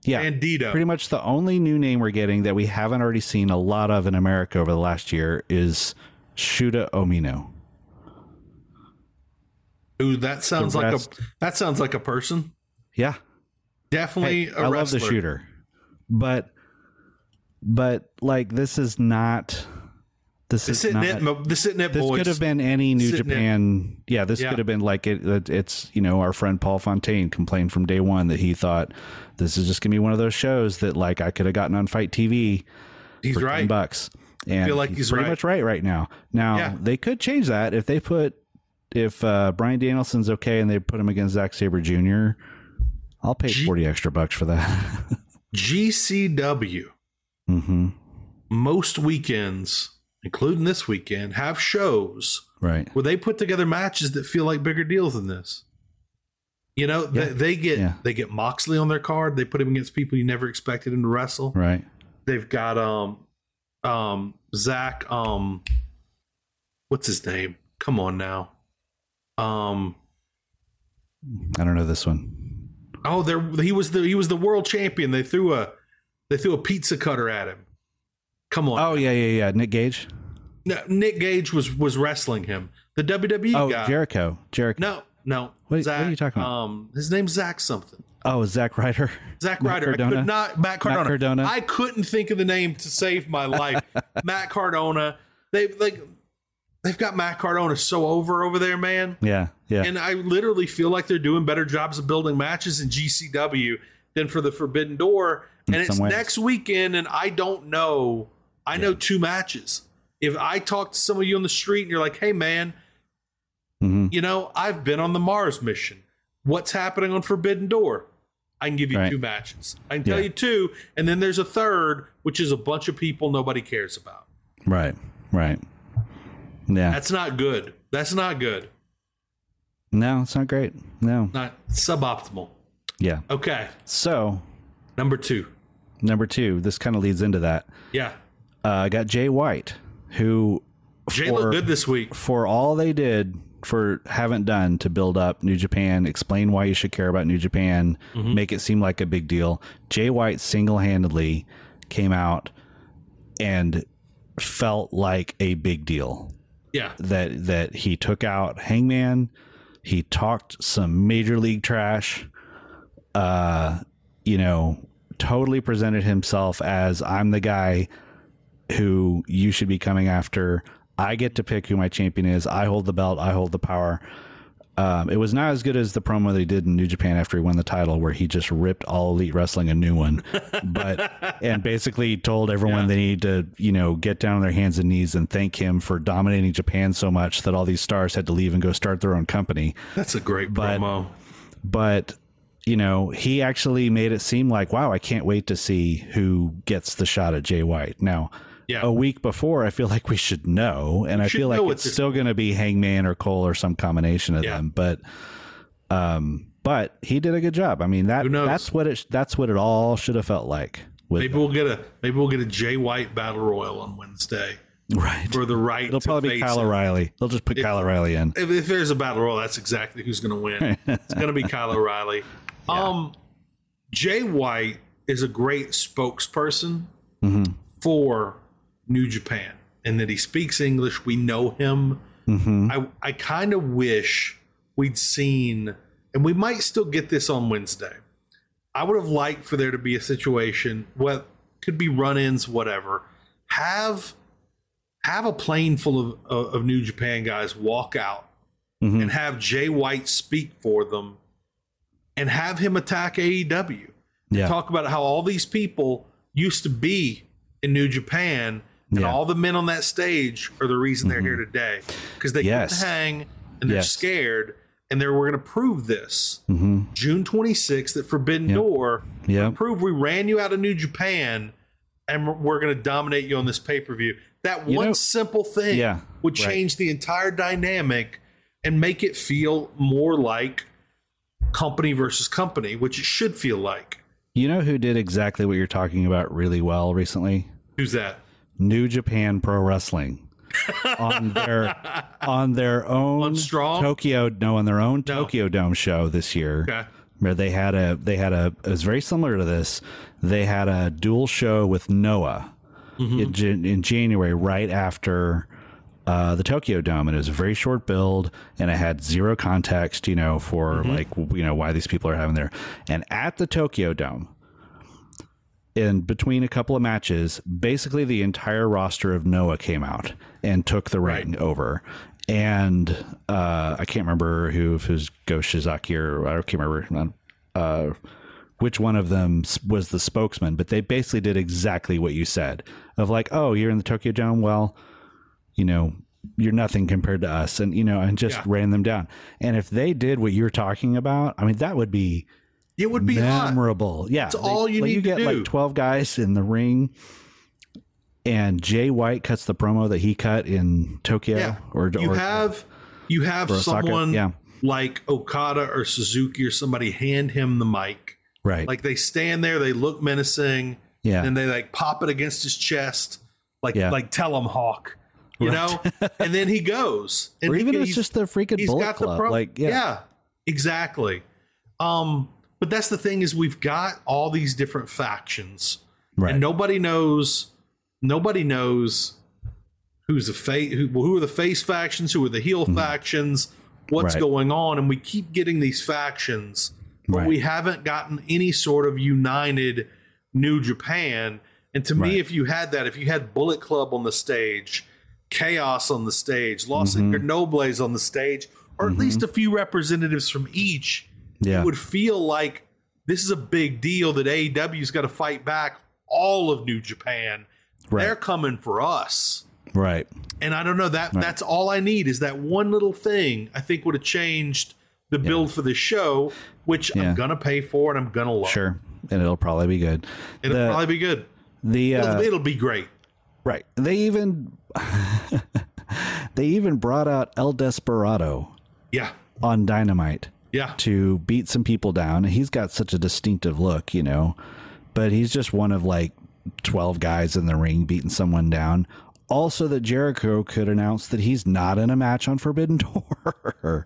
Yeah, Bandito. pretty much the only new name we're getting that we haven't already seen a lot of in America over the last year is Shota Umino. Ooh, that sounds like a that sounds like a person. Yeah, Definitely Hey, a I love the shooter, but but like this is not. This The is sitting not. at the sitting at this boys. could have been any New Sitting Japan. yeah, this Yeah. could have been like it, it. It's you know our friend Paul Fontaine complained from day one that he thought this is just gonna be one of those shows that like I could have gotten on FITE TV He's for 10 right. bucks. And I feel like he's pretty right. much right right now. Now Yeah. they could change that if they put if uh, Bryan Danielson's okay and they put him against Zack Sabre Jr. I'll pay G- forty extra bucks for that. GCW Mm-hmm. most weekends, including this weekend, have shows Right. where they put together matches that feel like bigger deals than this. You know, Yeah. they, they get Yeah. they get Moxley on their card. They put him against people you never expected him to wrestle. Right. They've got um um Zach um what's his name? Come on now. Um I don't know this one. oh there he was the he was the world champion. They threw a they threw a pizza cutter at him. Come on. Oh yeah yeah yeah. Nick Gage. No, Nick Gage was was wrestling him. The WWE Oh guy. Jericho. Jericho. No, no. What- what are you talking about? Um, his name's Zach something. Oh Zack Ryder. Zach Matt Ryder. I Cardona? could not Matt Cardona. Matt Cardona? I couldn't think of the name to save my life. Matt Cardona. They like they've got Matt Cardona so over over there, man. Yeah yeah. And I literally feel like they're doing better jobs of building matches in GCW than for the Forbidden Door. And In it's next weekend, and I don't know. I know two matches. If I talk to some of you on the street and you're like, hey man, Mhm. you know, I've been on the Mars mission. What's happening on Forbidden Door? I can give you Right. two matches. I can tell Yeah. you two, and then there's a third, which is a bunch of people nobody cares about. Right. Right. Yeah. That's not good. That's not good. no, it's not great. No. Not suboptimal. Yeah. Okay, So number two. number two, this kind of leads into that. Yeah, Uh, I got Jay White, who Jay looked good this week. for all they did for haven't done to build up New Japan, explain why you should care about New Japan, make it seem like a big deal. Jay White single handedly came out and felt like a big deal. Yeah, That that he took out Hangman, he talked some major league trash, uh, you know, totally presented himself as I'm the guy who you should be coming after. I get to pick who my champion is. I hold the belt. I hold the power. Um, it was not as good as the promo they did in New Japan after he won the title, where he just ripped all Elite Wrestling a new one, but and basically told everyone they need to, you know, get down on their hands and knees and thank him for dominating Japan so much that all these stars had to leave and go start their own company that's a great But- promo. but you know he actually made it seem like wow i can't wait to see who gets the shot at jay white now Yeah. a week before i feel like we should know and i feel like it's still going to be hangman or cole or some combination of Yeah. them but um but he did a good job i mean that that's what it that's what it all should have felt like with Maybe we'll get a maybe we'll get a Jay White battle royal on Wednesday right for the right. it'll probably be kyle him. o'reilly they'll just put kyle o'reilly in If, if there's a battle royal, that's exactly who's going to win. it's going to be Kyle O'Reilly. Um, Jay White is a great spokesperson Mm-hmm. for New Japan, and that he speaks English. We know him. Mm-hmm. I I kind of wish we'd seen, and we might still get this on Wednesday. I would have liked for there to be a situation, what could be run-ins, whatever. Have have a plane full of of, of New Japan guys walk out Mm-hmm. and have Jay White speak for them, and have him attack AEW. yeah Talk about how all these people used to be in New Japan, and Yeah. all the men on that stage are the reason they're here today because they Yes. couldn't hang and they're Yes. scared, and they're we're going to prove this. mm-hmm. June 26th at Forbidden Door. Yep. Prove we ran you out of New Japan and we're- going to dominate you on this pay per view. That You one know- simple thing Yeah, would right. change the entire dynamic and make it feel more like company versus company, which it should feel like. you know who did exactly what you're talking about really well recently Who's that? New Japan Pro Wrestling on their on their own On Strong? Tokyo no on their own No. Tokyo Dome show this year. Okay. Where they had a they had a it was very similar to this. They had a dual show with Noah Mm-hmm. in, in January right after uh, the Tokyo Dome, and it was a very short build, and it had zero context, you know, for Mm-hmm. like you know why these people are having there. And at the Tokyo Dome, in between a couple of matches, basically the entire roster of Noah came out and took the ring over. And uh, I can't remember who, if it was Go Shiozaki or I can't remember uh, which one of them was the spokesman, but they basically did exactly what you said of like, oh, you're in the Tokyo Dome. Well, you know, you're nothing compared to us. And, you know, and just Yeah. ran them down. And if they did what you're talking about, I mean, that would be It would be hot. memorable. Yeah, That's all you like, need You to get do. like twelve guys in the ring, and Jay White cuts the promo that he cut in Tokyo. Yeah. or you or, have you have someone yeah. like Okada or Suzuki or somebody hand him the mic. right, Like they stand there, they look menacing, Yeah. and they like pop it against his chest, like Yeah. like tell him Hawk, you know. and then he goes, and or he- even if it's just the freaking he's Bullet got the Club. pro- like yeah, yeah, exactly. Um, but that's the thing is we've got all these different factions, Right. and nobody knows, nobody knows who's the face, who, who are the face factions, who are the heel factions, what's Mm-hmm. Right. going on, and we keep getting these factions, but Right. we haven't gotten any sort of united New Japan. And to me, if you had that, if you had Bullet Club on the stage, Chaos on the stage, Los Mm-hmm. Ingobernables on the stage, or at least a few representatives from each, Yeah. it would feel like this is a big deal that AEW's got to fight back all of New Japan. Right. They're coming for us. right. And I don't know that that's all I need is that one little thing I think would have changed the build for the show, which Yeah. I'm gonna pay for and I'm gonna love. Sure, and it'll probably be good. It'll The- probably be good. the It'll, uh, it'll be great. right. They even they even brought out El Desperado Yeah. on Dynamite. Yeah. to beat some people down. He's got such a distinctive look, you know, but he's just one of like 12 guys in the ring beating someone down. Also, that Jericho could announce that he's not in a match on Forbidden Door.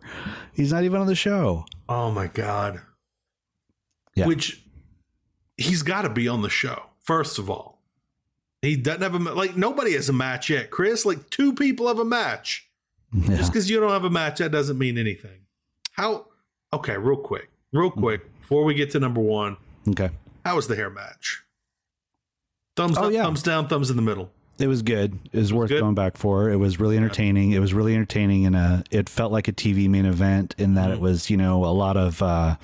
he's not even on the show. Oh my god. Yeah. Which he's got to be on the show. First of all, he doesn't have a like nobody has a match yet. Chris, like two people have a match. Yeah. Just because you don't have a match, that doesn't mean anything. How? Okay, real quick, real Mm-hmm. quick, before we get to number one, Okay. how was the hair match? Thumbs Oh, up, yeah. thumbs down, thumbs in the middle. It was good. It was worth good? going back for. It was really entertaining. It was really entertaining, and it felt like a TV main event in that it Mm-hmm. was, you know, a lot of uh,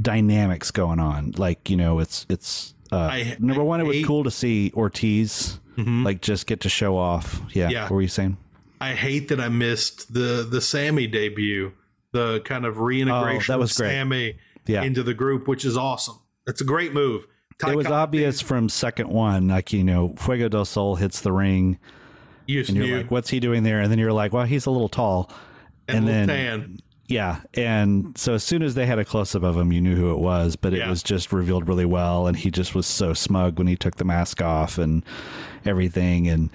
dynamics going on. Like, you know, it's it's uh, I- number I one. It was cool to see Ortiz like just get to show off. Yeah, Yeah. What were you saying? I hate that I missed the the Sammy debut, the kind of reintegration Oh, that was of great. Sammy Yeah. into the group, which is awesome. It's a great move. Ty it was Cobb, obvious from second one, like you know, Fuego del Sol hits the ring, You and you're knew. like, "What's he doing there?" And then you're like, "Well, he's a little tall." and, and then- tan. Yeah, and so as soon as they had a close up of him, you knew who it was, but it Yeah. was just revealed really well, and he just was so smug when he took the mask off and everything, and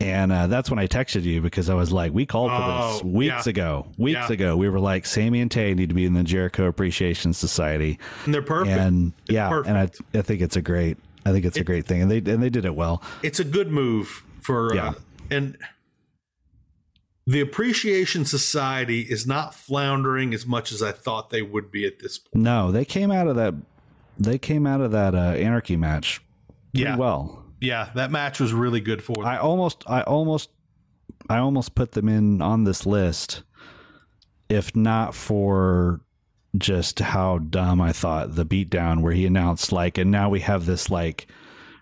and uh, that's when I texted you because I was like, we called for this Oh, weeks yeah. ago, weeks Yeah. ago. We were like, Sammy and Tay need to be in the Jericho Appreciation Society, And they're perfect. and It's yeah, and I. I think it's a great, I think it's a great thing, and they and they did it well. it's a good move for Yeah. uh, and the appreciation society is not floundering as much as I thought they would be at this point. No, they came out of that, they came out of that uh, Anarchy match pretty Yeah. well. Yeah, that match was really good for them. I almost, I almost, I almost put them in on this list, if not for just how dumb I thought the beatdown where he announced like, and now we have this like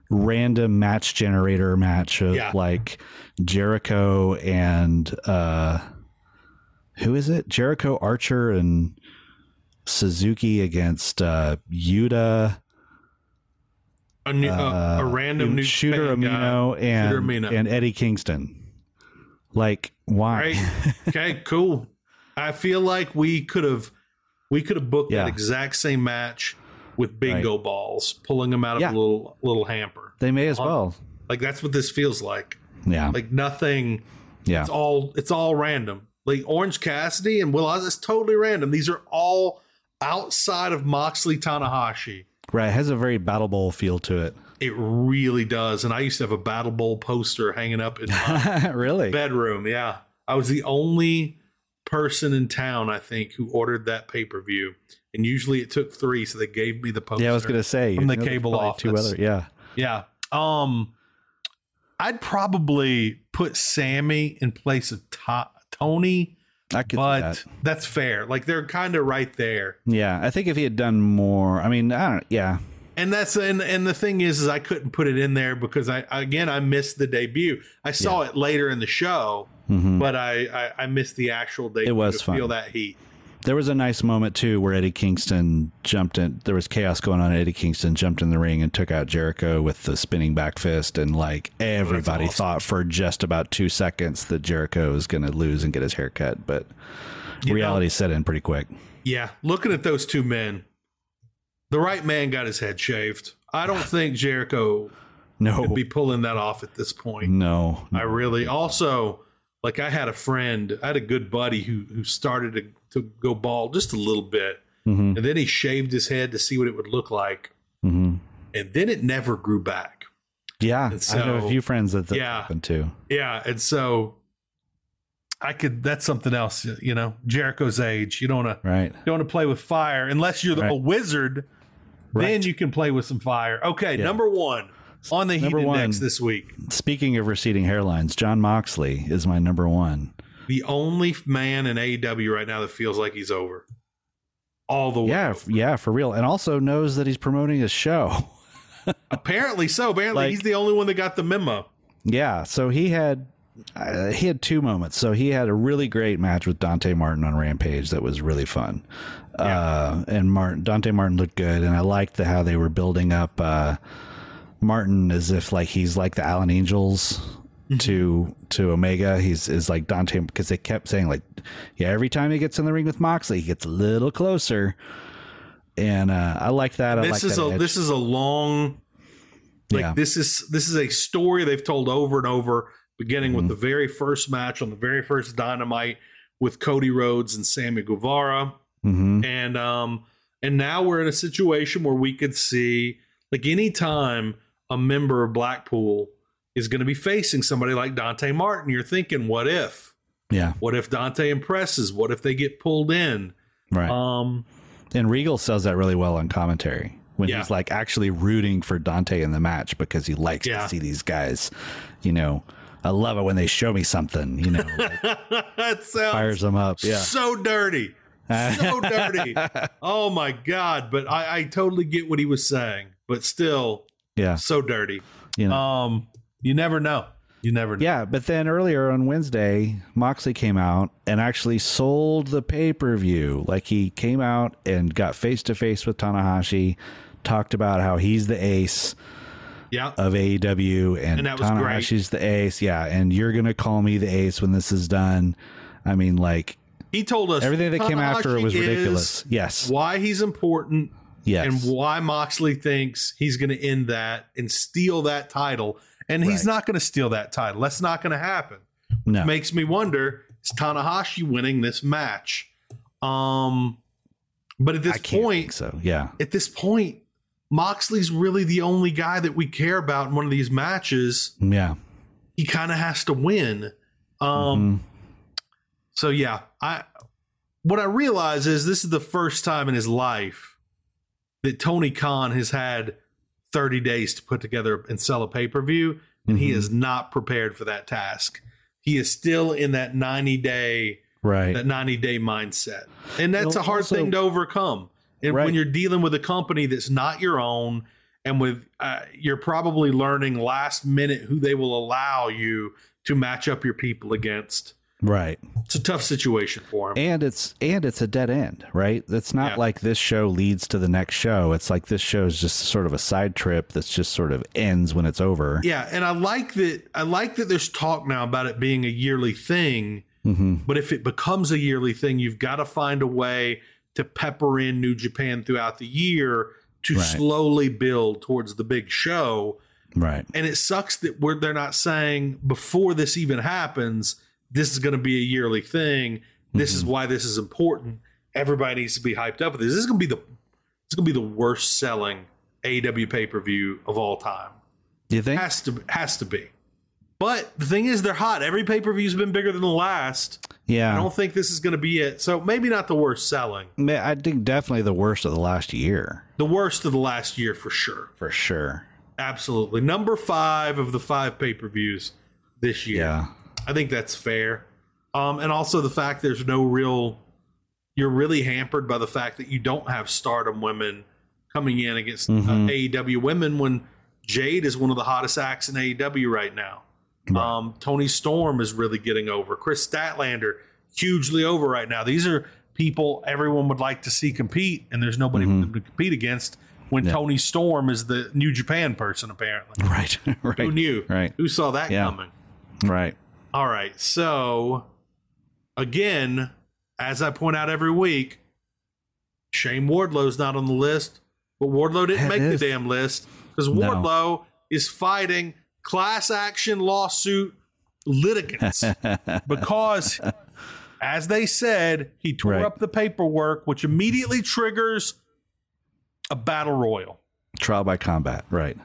random match generator match of Yeah. like Jericho and uh who is it? Jericho Archer and Suzuki against uh Yuta a, new, a, a uh, random new shooter guy. Umino and Shota Umino. and Eddie Kingston. Like why? Right. okay, cool. I feel like we could have we could have booked Yeah. that exact same match with bingo balls, pulling them out of Yeah. a little little hamper. they may as well. Like that's what this feels like. Yeah, Like nothing. yeah, It's all it's all random. Like Orange Cassidy and Will Ospreay, it's totally random. These are all outside of Moxley Tanahashi. Right. It has a very battle bowl feel to it. It really does. And I used to have a Battle Bowl poster hanging up in my really? bedroom. Yeah. I was the only person in town, I think, who ordered that pay per view. And usually it took three, so they gave me the poster. Yeah, I was gonna say From the you know, there's cable Two office. other, yeah. Yeah. Um, I'd probably put Sammy in place of To- Toni, I could but that. that's fair. Like they're kind of right there. Yeah, I think if he had done more, I mean, I don't. Yeah, And that's and and the thing is, is I couldn't put it in there because I again I missed the debut. I saw it later in the show, but I, I I missed the actual debut. Mm-hmm. It was to fun. feel that heat. There was a nice moment too where Eddie Kingston jumped in. There was chaos going on. Eddie Kingston jumped in the ring and took out Jericho with the spinning back fist, and like oh, everybody awesome. thought for just about two seconds that Jericho was going to lose and get his hair cut, but You reality set in pretty quick. Yeah, looking at those two men, the right man got his head shaved. I don't think Jericho No, be pulling that off at this point. no, I really also like I had a friend, I had a good buddy who who started to, to go bald just a little bit. Mhm. And then he shaved his head to see what it would look like. hmm And then it never grew back. Yeah, And I have a few friends that that yeah. happened to. Yeah. And so I could that's something else, you know, Jericho's age. You don't wanna Right. you don't want to play with fire unless you're the, a Right. wizard. Then you can play with some fire. Okay, Yeah. number one on the heat Number index one. this week. Speaking of receding hairlines, Jon Moxley is my number one. The only man in AEW right now that feels like he's over. All the way. Yeah, f- yeah, for real, and also knows that he's promoting his show. Apparently so. Apparently Like- he's the only one that got the memo. Yeah, so he had uh, he had two moments. So he had a really great match with Dante Martin on Rampage that was really fun. Uh, and Martin Dante Martin looked good, and I liked the, how they were building up uh, Martin as if like he's like the Alan Angels to to Omega. He's is like Dante because they kept saying like, yeah, every time he gets in the ring with Moxley, he gets a little closer. And uh, I like that. I this like is that a edge. this is a long like Yeah. this is this is a story they've told over and over beginning Mm-hmm. with the very first match on the very first dynamite with cody rhodes and sammy guevara Mhm. and um and now we're in a situation where we could see like anytime a member of blackpool is going to be facing somebody like dante martin you're thinking what if yeah, what if dante impresses what if they get pulled in right. um and Regal sells that really well on commentary when Yeah. he's like actually rooting for Dante in the match because he likes Yeah. to see these guys. You know, I love it when they show me something. You know, like, that sounds fires them up. Yeah, so dirty so dirty oh my god but I, I totally get what he was saying but still yeah, so dirty you know. um you never know you never know Yeah, but then earlier on Wednesday, Moxley came out and actually sold the pay per view. Like he came out and got face to face with Tanahashi, talked about how he's the ace yeah of AEW and, And that was great. Tanahashi's the ace. Yeah, and you're gonna call me the ace when this is done. I mean, like he told us everything that came after it was ridiculous. Yes, why he's important yes, and why moxley thinks he's going to end that and steal that title and he's Right. not going to steal that title that's not going to happen no, makes me wonder is Tanahashi winning this match um but at this point think so. Yeah, at this point, Moxley's really the only guy that we care about in one of these matches. yeah, He kind of has to win. Um, Mhm. So yeah, I what I realize is this is the first time in his life that Tony Khan has had 30 days to put together and sell a pay per view, and he Mhm. is not prepared for that task. He is still in that 90 day right. that 90 day mindset. And that's Well, a hard also- thing to overcome. And Right. when you're dealing with a company that's not your own, and with uh, you're probably learning last minute who they will allow you to match up your people against. Right. It's a tough situation for him. and it's and it's a dead end right it's not Yeah. like this show leads to the next show it's like this show is just sort of a side trip that's just sort of ends when it's over yeah, and I like that. I like that. There's talk now about it being a yearly thing. hmm But if it becomes a yearly thing, you've got to find a way to pepper in New Japan throughout the year to Right. slowly build towards the big show. right and it sucks that we're they're not saying before this even happens this is going to be a yearly thing. This is mm-hmm. why this is important. Everybody needs to be hyped up with this. This is going to be the it's going to be the worst selling AEW pay-per-view of all time. You think? Has to has to be. But the thing is they're hot. Every pay-per-view's been bigger than the last. Yeah, i don't think this is going to be it. So maybe not the worst selling. I think definitely the worst of the last year. The worst of the last year for sure. For sure. Absolutely. Number 5 of the 5 pay-per-views this year. Yeah I think that's fair. Um, and also the fact there's no real, you're really hampered by the fact that you don't have stardom women coming in against uh, AEW women when Jade is one of the hottest acts in AEW right now. Um, Toni Storm is really getting over. Kris Statlander, hugely over right now. These are people everyone would like to see compete, and there's nobody for them to compete against when Toni Storm is the New Japan person, apparently. right right Who knew? right Who saw that Yeah. coming? right All right. So, again, as I point out every week, Shane Wardlow's not on the list, but Wardlow didn't That make is- the damn list because No. Wardlow is fighting class action lawsuit litigants because, as they said, he tore Right. up the paperwork, which immediately triggers a battle royal trial by combat right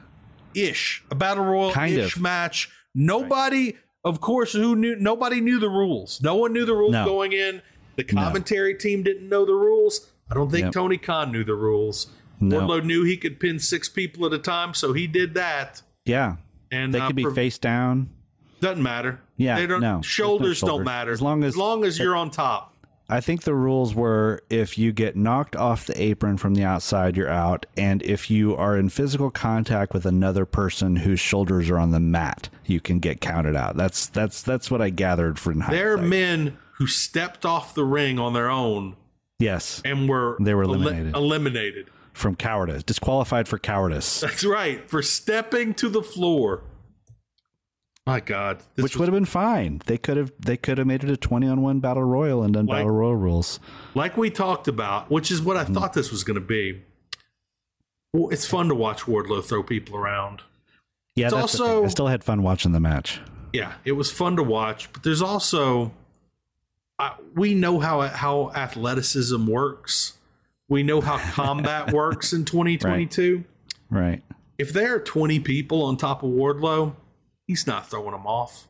ish, a battle royal Kind ish of. match. Nobody, of course, who knew? Nobody knew the rules. No one knew the rules No. going in. The commentary team didn't know the rules. I don't think Yep. Tony Khan knew the rules. No. Wardlow knew he could pin six people at a time, so he did that. yeah And they uh, could be pre- face down doesn't matter. Yeah, they don't. no, no shoulders don't matter As long as- as long as you're on top. I think the rules were if you get knocked off the apron from the outside, you're out. And if you are in physical contact with another person whose shoulders are on the mat, you can get counted out. That's that's that's what I gathered from There are men who stepped off the ring on their own Yes, and were They were eli- eliminated. eliminated. from cowardice, disqualified for cowardice. That's right, for stepping to the floor. My God, this which was- would have been fine. They could have they could have made it a twenty on one battle royal and done Like- battle royal rules. like we talked about, which is what I mm-hmm. thought this was going to be. Well, it's fun to watch Wardlow throw people around. Yeah, It's also-. I still had fun watching the match. Yeah, it was fun to watch, but there's also uh, we know how how athleticism works. We know how combat works in 2022. Right. If there are 20 people on top of Wardlow, he's not throwing them off.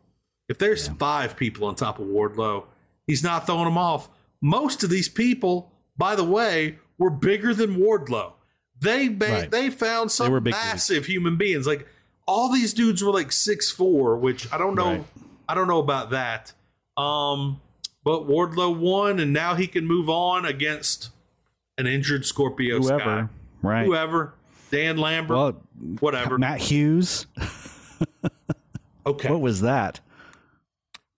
If there's five people on top of Wardlow, he's not throwing them off. Most of these people, by the way, were bigger than Wardlow. They Right. they found some big massive human beings. Like all these dudes were like six four, which I don't know. Right. I don't know about that. Um, but Wardlow won, and now he can move on against an injured Scorpio Whoever. Sky. Right. Whoever. Dan Lambert. Well, whatever. Matt Hughes. okay. What was that?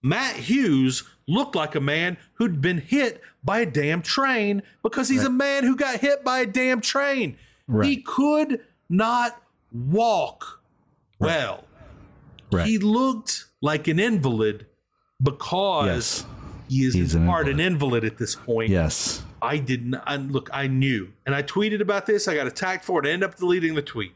Matt Hughes looked like a man who'd been hit by a damn train because he's a man who got hit by a damn train. He could not walk well. Right. He looked like an invalid because Yes. he is He's in an part invalid. an invalid at this point. Yes. I didn't I, look. I knew, and I tweeted about this. I got attacked for it. I ended up deleting the tweet.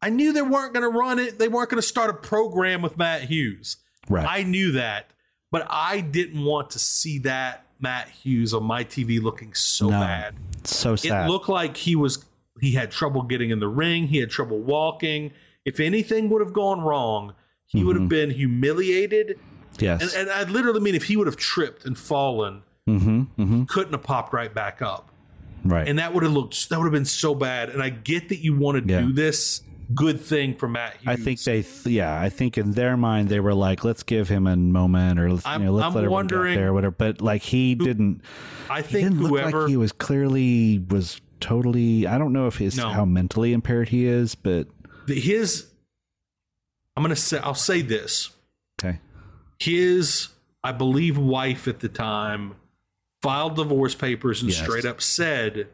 I knew they weren't going to run it. They weren't going to start a program with Matt Hughes. Right. I knew that, but I didn't want to see that Matt Hughes on my TV looking so No. bad. So sad. It looked like he was he had trouble getting in the ring. He had trouble walking. If anything would have gone wrong, he would have been humiliated. yes. And, and I literally mean if he would have tripped and fallen, mm-hmm. Mm-hmm. couldn't have popped right back up. Right. And that would have looked that would have been so bad. And I get that you want to Yeah. do this good thing for Matt Hughes. I think they, th- yeah, I think in their mind they were like, let's give him a moment, or let's, I'm- you know, let's I'm let everyone wondering get there, or whatever. But like he didn't, I think didn't whoever like he was clearly was totally. I don't know if his No. how mentally impaired he is, but his I'm gonna say I'll say this. okay, His I believe wife at the time filed divorce papers and Yes. straight up said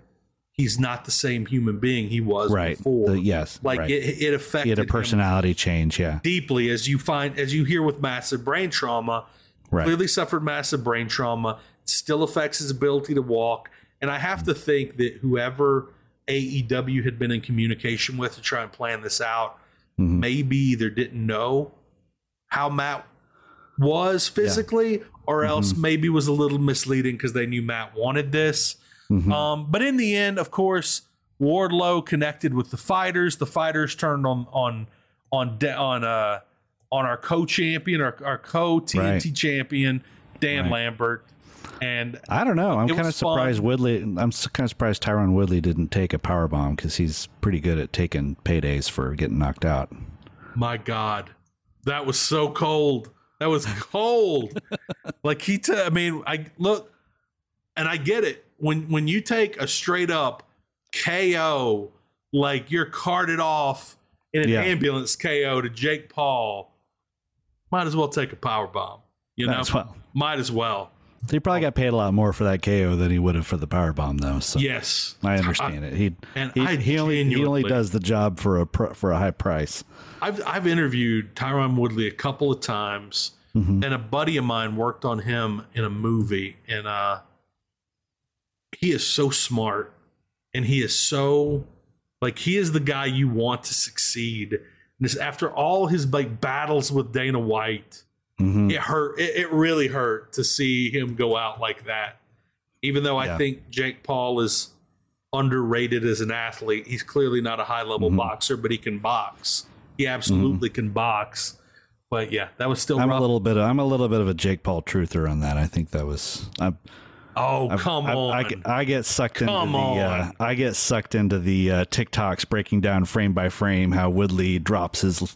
he's not the same human being he was right, before. The- yes, like right. it, it affected he had a personality change, yeah, deeply as you find as you hear with massive brain trauma right, clearly suffered massive brain trauma still affects his ability to walk and i have to think that whoever aew had been in communication with to try and plan this out Mhm. maybe either didn't know how matt was physically or Mm-hmm. else maybe was a little misleading because they knew matt wanted this Mhm. um, but in the end, of course, Wardlow connected with the fighters. The fighters turned on on on de- on uh on our co-champion, our, our co-TNT Right. champion, Dan Right. Lambert, and I don't know. I'm kind of was fun. surprised Woodley. I'm kind of surprised Tyron Woodley didn't take a power bomb because he's pretty good at taking paydays for getting knocked out. my God, that was so cold. That was cold. like he, t- I mean, I look, and I get it when when you take a straight up KO, like you're carted off in an Yeah. ambulance KO to Jake Paul. Might as well take a power bomb. You Might know, as well. might as well. He probably got paid a lot more for that KO than he would have for the power bomb, though. So Yes, I understand it. He and he, I he only he only does the job for a for a high price. I've I've interviewed Tyron Woodley a couple of times, Mm-hmm. and a buddy of mine worked on him in a movie, and uh, he is so smart, and he is so like he is the guy you want to succeed. And this after all his like battles with Dana White, Mhm. it hurt. It, it really hurt to see him go out like that. Even though I think Jake Paul is underrated as an athlete, he's clearly not a high level Mm-hmm. boxer, but he can box. He absolutely can box. But yeah, that was still I'm rough. a little bit. I'm a little bit of a Jake Paul truther on that. I think that was. I, oh I, come I, on! I, get- I get sucked into Come the. Uh. I get sucked into the uh, TikToks breaking down frame by frame how Woodley drops his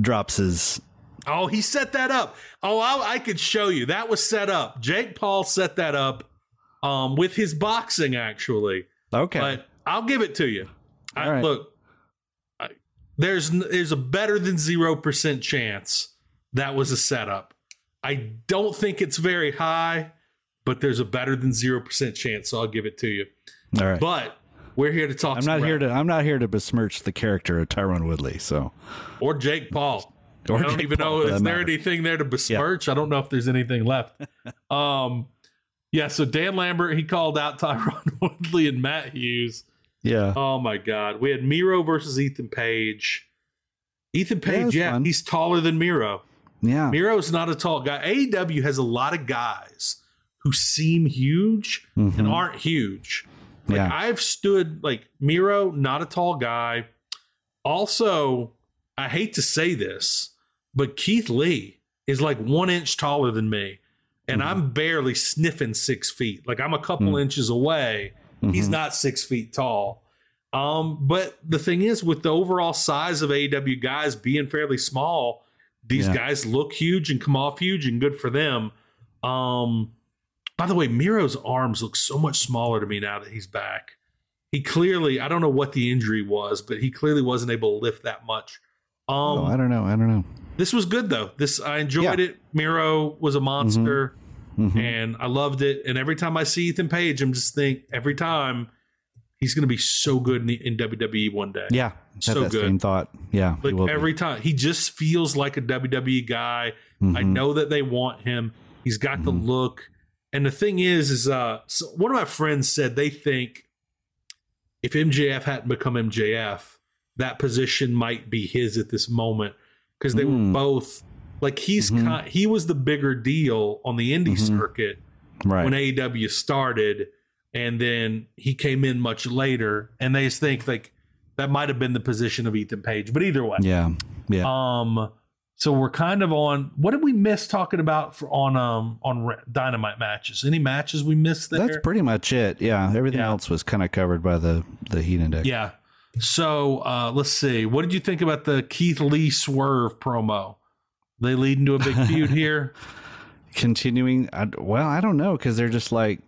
drops his. Oh, he set that up. Oh, I, I could show you. That was set up. Jake Paul set that up um, with his boxing, actually. Okay. But I'll give it to you. I, right. Look, I, there's there's a better than zero percent chance that was a setup. I don't think it's very high, but there's a better than zero percent chance. So I'll give it to you. All right. But we're here to talk. I'm not here rap- to. I'm not here to besmirch the character of Tyron Woodley. So or Jake Paul. I don't even know is there matter. anything there to besmirch. I don't know if there's anything left. um, yeah. So Dan Lambert he called out Tyron Woodley and Matt Hughes. Yeah. Oh my God, we had Miro versus Ethan Page. Ethan Page, was yeah, he's taller than Miro. Yeah. Miro's not a tall guy. AEW has a lot of guys who seem huge and Mhm. aren't huge. Like Yeah. I've stood like Miro, not a tall guy. Also, I hate to say this, but Keith Lee is like one inch taller than me, and Mm-hmm. I'm barely sniffing six feet. Like I'm a couple Mm. inches away. He's Mhm. not six feet tall. Um, but the thing is, with the overall size of AEW guys being fairly small, these Yeah. guys look huge and come off huge, and good for them. Um, by the way, Miro's arms look so much smaller to me now that he's back. He clearly, I don't know what the injury was, but he clearly wasn't able to lift that much. Um, oh, I don't know. I don't know. This was good though. This I enjoyed Yeah. it. Miro was a monster, Mhm. and I loved it. And every time I see Ethan Page, I'm just think every time he's going to be so good in, the, in WWE one day. Yeah. So good. same thought. Yeah. Like will be. every time, he just feels like a WWE guy. I Mhm. know that they want him. He's got the Mhm. look. And the thing is, is uh, so one of my friends said they think if MJF hadn't become MJF, that position might be his at this moment because they were Mm. both like he's Mhm. ki- he was the bigger deal on the indie Mhm. circuit right. when AEW started, and then he came in much later, and they just think like that might have been the position of Ethan Page. But either way, yeah. Yeah. um, so we're kind of on. What did we miss talking about for on um on Dynamite matches? Any matches we missed there? That's pretty much it. Yeah. Everything Yeah. else was kind of covered by the the heat index. yeah. So uh, let's see. What did you think about the Keith Lee swerve promo? They lead into a big feud here. Continuing. I, well, I don't know because they're just like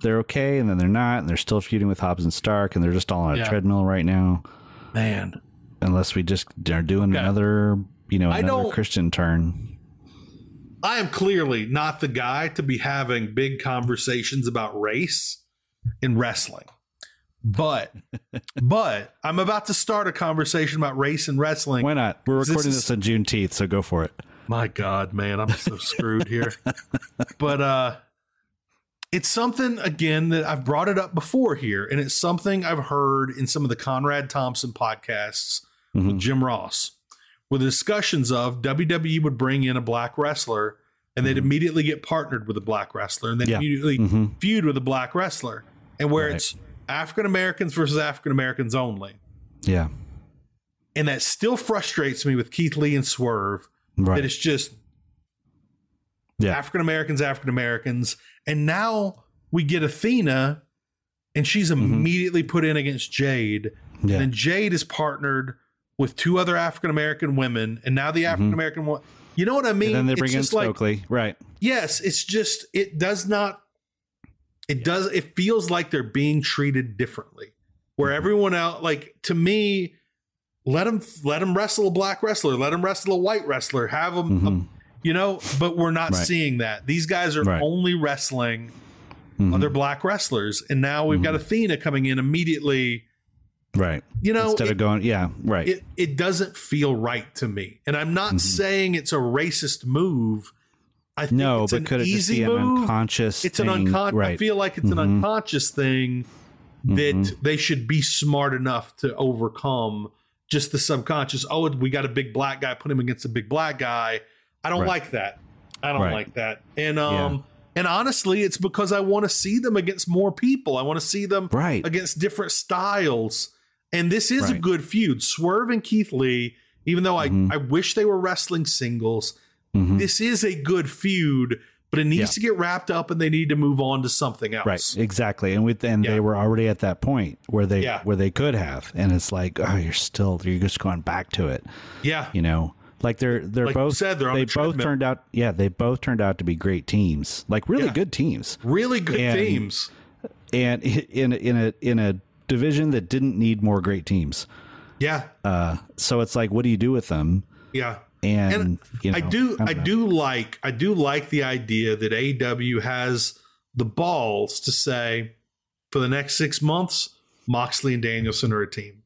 they're okay and then they're not and they're still feuding with Hobbs and Stark and they're just all on a Yeah. treadmill right now. Man, Unless we just are doing Okay. another, you know, another Christian turn. I am clearly not the guy to be having big conversations about race in wrestling. But but I'm about to start a conversation about race and wrestling. Why not? We're This recording is- this on Juneteenth, so go for it. My God, man, I'm so screwed here. But uh it's something again that I've brought it up before here, and it's something I've heard in some of the Conrad Thompson podcasts with Mhm. Jim Ross, with discussions of WWE would bring in a black wrestler and they'd immediately get partnered with a black wrestler and then Mm-hmm. Yeah. immediately Mhm. feud with a black wrestler. And where Right. it's African Americans versus African Americans only. Yeah. And that still frustrates me with Keith Lee and Swerve Right. that it's just Yeah. African Americans, African Americans. And now we get Athena and she's Mm-hmm. immediately put in against Jade. yeah. And then Jade is partnered with two other African American women. And now the African American one, you know what I mean? Mm-hmm. and then they It's bring in just like, right. yes, it's just, it does not, it does, it feels like they're being treated differently. Where Mm-hmm. everyone else, like to me, let them let them wrestle a black wrestler, let them wrestle a white wrestler, have them Mhm. you know but we're not Right. seeing that these guys are Right. only wrestling Mhm. other black wrestlers and now we've got Mm-hmm. athena coming in immediately Right. you know Instead it, of going, yeah, right. it, it doesn't feel right to me and i'm not saying it's a racist move i think Mm-hmm. no, it's but an could it just be an unconscious? it's an thing? unconscious Right. i feel like it's an Mhm. unconscious thing that Mhm. they should be smart enough to overcome just the subconscious oh we got a big black guy put him against a big black guy i don't Right. like that i don't Right. like that and um and honestly it's because i want to see them against more people i want to see them Right. against different styles and this is a good feud swerve and keith lee even though i Mhm. i wish they were wrestling singles Mhm. this is a good feud but it needs Yeah. to get wrapped up and they need to move on to something else Right, exactly, and with and Yeah. they were already at that point where they Yeah. where they could have, and it's like, oh, you're still you're just going back to it, yeah you know. Like they're they're Like both said, they're on they the both turned out yeah they both turned out to be great teams, like really good teams, really good And- themes and in in a in a division that didn't need more great teams. yeah Uh, so it's like, what do you do with them? yeah And, and you know, I do don't I do like I do like the idea that AW has the balls to say for the next six months, Moxley and Danielson are a team.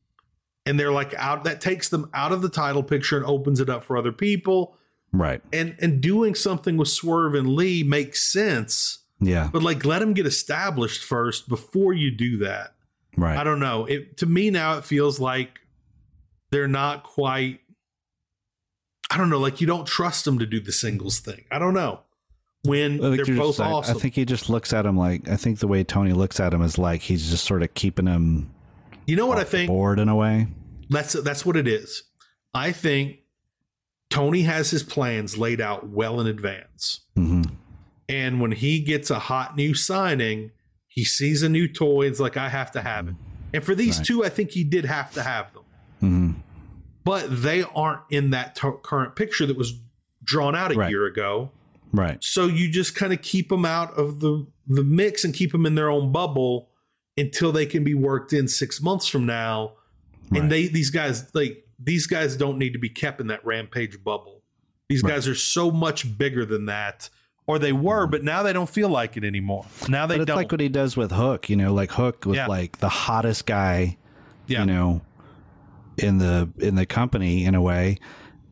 and they're like out that takes them out of the title picture and opens it up for other people. Right. And and doing something with Swerve and Lee makes sense, Yeah. but like let them get established first before you do that. Right. I don't know. It to me now it feels like they're not quite I don't know, like you don't trust them to do the singles thing. I don't know. When they're both just- awesome. I think he just looks at him like I think the way Tony looks at him is like he's just sort of keeping him you know what I think? bored in a way. That's that's what it is. I think Tony has his plans laid out well in advance. hmm And when he gets a hot new signing, he sees a new toy. It's like I have to have it. And for these Right. two, I think he did have to have them. hmm But they aren't in that to- current picture that was drawn out a Right. year ago. Right. So you just kind of keep them out of the the mix and keep them in their own bubble until they can be worked in six months from now. Right. And they these guys like these guys don't need to be kept in that rampage bubble. These Right. guys are so much bigger than that, or they were, mm-hmm. but now they don't feel like it anymore. Now they But it's don't. like what he does with Hook, you know, like Hook was Yeah. like the hottest guy, yeah, you know, in the in the company in a way.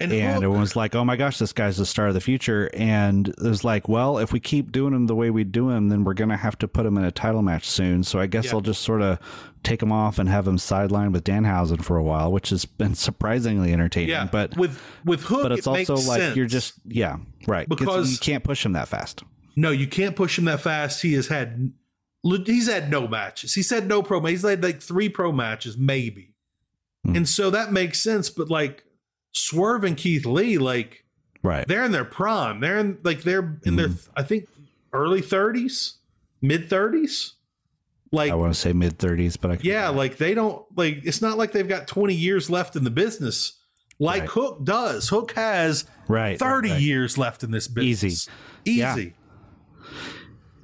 and, And, everyone was like, "Oh my gosh, this guy's the star of the future." And it was like, "Well, if we keep doing him the way we do him, then we're gonna have to put him in a title match soon." So I guess Yeah. I'll just sort of take him off and have him sidelined with Danhausen for a while, which has been surprisingly entertaining. yeah, But with with Hook, but it's it also like sense. you're just yeah right Because- you can't push him that fast. No, you can't push him that fast. He has had he's had no matches. He's had no pro. He's had like three pro matches, maybe. Hmm. And so that makes sense. But like Swerve and Keith Lee, like Right. they're in their prime. They're in like they're in their Mm-hmm. I think early thirties, mid thirties. Like I want to say mid thirties, but I yeah, like they don't like it's not like they've got 20 years left in the business like Right. Hook does. Hook has Right, 30 right, years left in this business. Easy. Easy.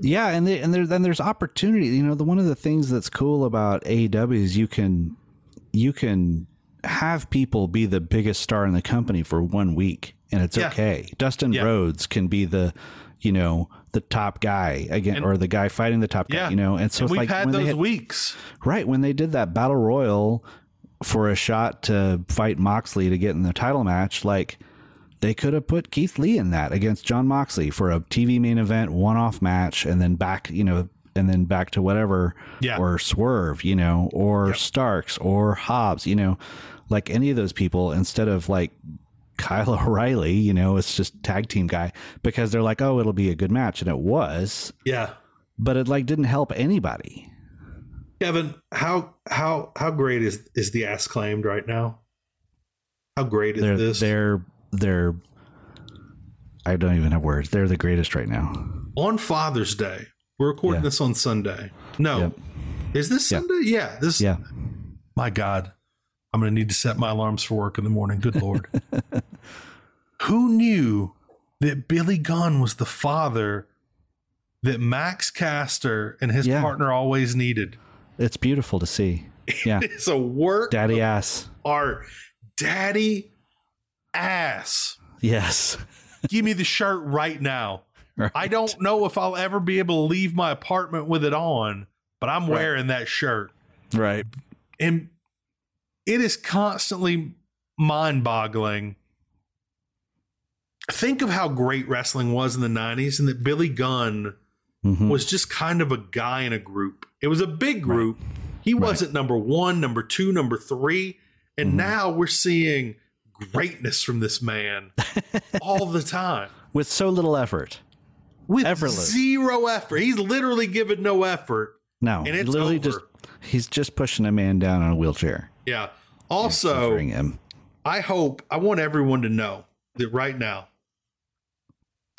Yeah, and they, and there then there's opportunity. You know, the one of the things that's cool about AEW is you can you can have people be the biggest star in the company for one week, and it's Yeah. okay. Dustin Yeah. Rhodes can be the you know the top guy again, And- or the guy fighting the top guy. Yeah. You know, and so And it's we've like had when those had- weeks. right when they did that battle royal for a shot to fight Moxley to get in the title match, like they could have put Keith Lee in that against Jon Moxley for a TV main event one off match and then back, you know, and then back to whatever Yeah. or Swerve, you know, or Starks or Hobbs, you know, like any of those people instead of like Kyle O'Reilly, you know, it's just tag team guy because they're like, oh, it'll be a good match. And it was, Yeah. but it like didn't help anybody. Kevin, how how how great is is the Acclaimed right now? How great is they're this? they're they're I don't even have words. They're the greatest right now. on Father's Day. We're recording Yeah. this on Sunday. No. Yep. Is this. Sunday? Yeah. This Yeah. my God. I'm gonna need to set my alarms for work in the morning. Good Lord. Who knew that Billy Gunn was the father that Max Caster and his Yeah. partner always needed? It's beautiful to see. Yeah. It's a work Daddy ass. art. Daddy ass. Yes. Give me the shirt right now. Right. I don't know if I'll ever be able to leave my apartment with it on, but I'm wearing that shirt. Right. And it is constantly mind boggling. Think of how great wrestling was in the 90s and that Billy Gunn Mhm. was just kind of a guy in a group. It was a big group. He wasn't number one, number two, number three. And Mm-hmm. now we're seeing greatness from this man all the time With so little effort. With Effortless. zero effort. He's literally given no effort. No. And it's literally over. just he's just pushing a man down on a wheelchair. Yeah. Also, him. I hope I want everyone to know that right now,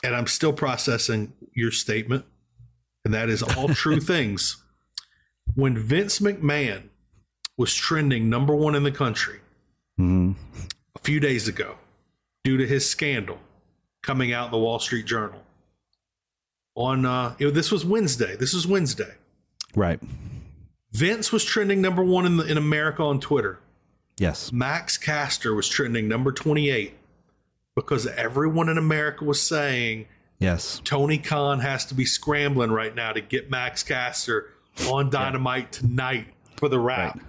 and I'm still processing your statement, and that is all true things. When Vince McMahon was trending number one in the country hmm a few days ago due to his scandal coming out in the Wall Street Journal. On uh, it- this was Wednesday. This was Wednesday. Right. Vince was trending number one in the, in America on Twitter. Yes. Max Caster was trending number 28 because everyone in America was saying Yes. Tony Khan has to be scrambling right now to get Max Caster on Dynamite tonight for the rap.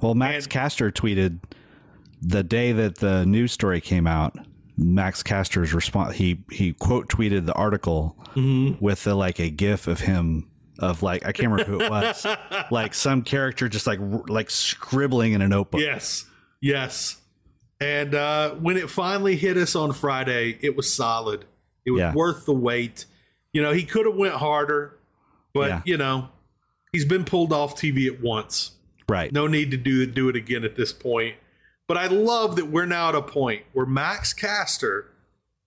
Well, Max Caster tweeted the day that the news story came out. Max Caster's response he he quote tweeted the article Mm-hmm. with the, like a gif of him of like I can't remember who it was like some character just like like scribbling in a notebook. Yes, yes. And uh, when it finally hit us on Friday, it was solid. It was Yeah. worth the wait. You know, he could have went harder, but Yeah. you know, he's been pulled off TV at once. Right. No need to do do it again at this point. But I love that we're now at a point where Max Caster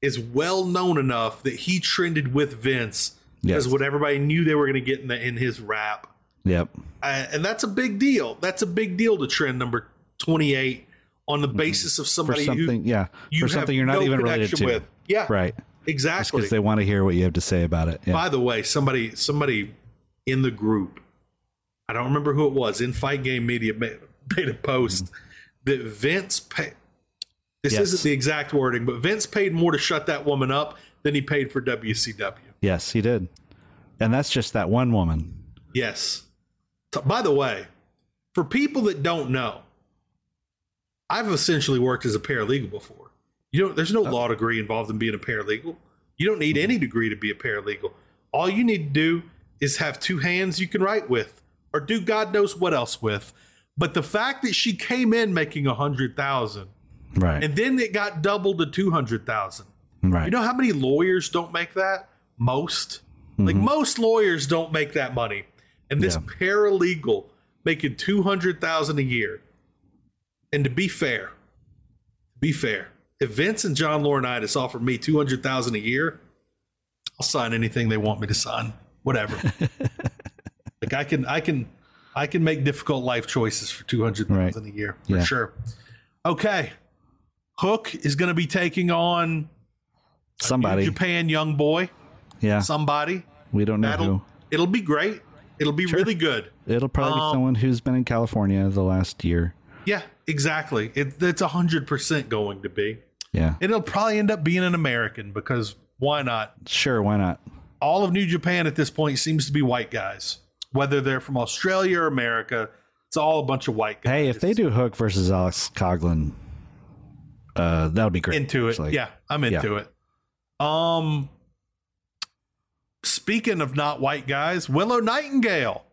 is well known enough that he trended with Vince Yes. what everybody knew they were going to get in, the, in his rap. Yep. Uh, and that's a big deal. That's a big deal to trend number 28 on the basis of somebody For something, who yeah, you for something you're not no even related to. with. Yeah, Right. Exactly. because they want to hear what you have to say about it. Yeah. By the way, somebody somebody in the group, I don't remember who it was, in Fight Game Media made, made a post that Vince paid. This Yes. isn't the exact wording, but Vince paid more to shut that woman up than he paid for WCW. Yes, he did. And that's just that one woman. Yes. T- By the way, for people that don't know, I've essentially worked as a paralegal before. You know, there's no oh. law degree involved in being a paralegal. You don't need mm-hmm. any degree to be a paralegal. All you need to do is have two hands you can write with, or do God knows what else with. But the fact that she came in making a hundred thousand, Right. and then it got doubled to two hundred thousand. right. You know how many lawyers don't make that? Most. Like mm-hmm. most lawyers don't make that money. And this Yeah. paralegal making 200,000 a year. And to be fair, be fair. If Vince and John Laurinaitis offered me 200,000 a year, I'll sign anything they want me to sign. Whatever. like I can I can I can make difficult life choices for 200,000 a year for Yeah. sure. Okay. Hook is going to be taking on Somebody. Japan young boy, yeah. somebody. we don't know That'll who. it'll be great. It'll be really good. It'll probably be Um, someone who's been in California the last year. Yeah, exactly. It, it's hundred percent going to be. Yeah. And it'll probably end up being an American because why not? Sure, why not? All of New Japan at this point seems to be white guys, whether they're from Australia or America. It's all a bunch of white guys. Hey, if they do Hook versus Alex Coughlin, uh, that would be great. into it, actually. yeah, I'm into it. Um, speaking of not white guys, Willow Nightingale,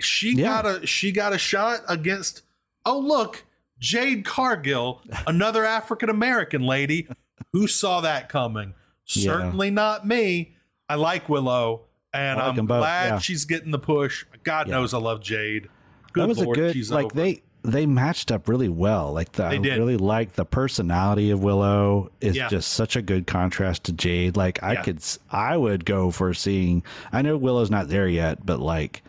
she Yeah. got a she got a shot against. Oh look, Jade Cargill, another African American lady. Who saw that coming? Yeah. Certainly not me. I like Willow, and like I'm glad yeah. she's getting the push. God Yeah. knows I love Jade. Good that was Lord, a good she's like over. they they matched up really well. Like the, I really like the personality of Willow is Yeah. just such a good contrast to Jade. Like I could I would go for seeing. I know Willow's not there yet, but like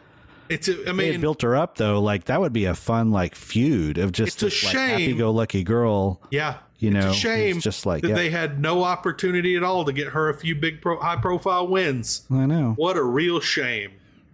It's a, I mean, built her up though. Like that would be a fun like feud of just It's a like shame. happy go lucky girl. Yeah, You it's know, shame just like, that yeah. they had no opportunity at all to get her a few big, pro- high-profile wins. I know. What a real shame.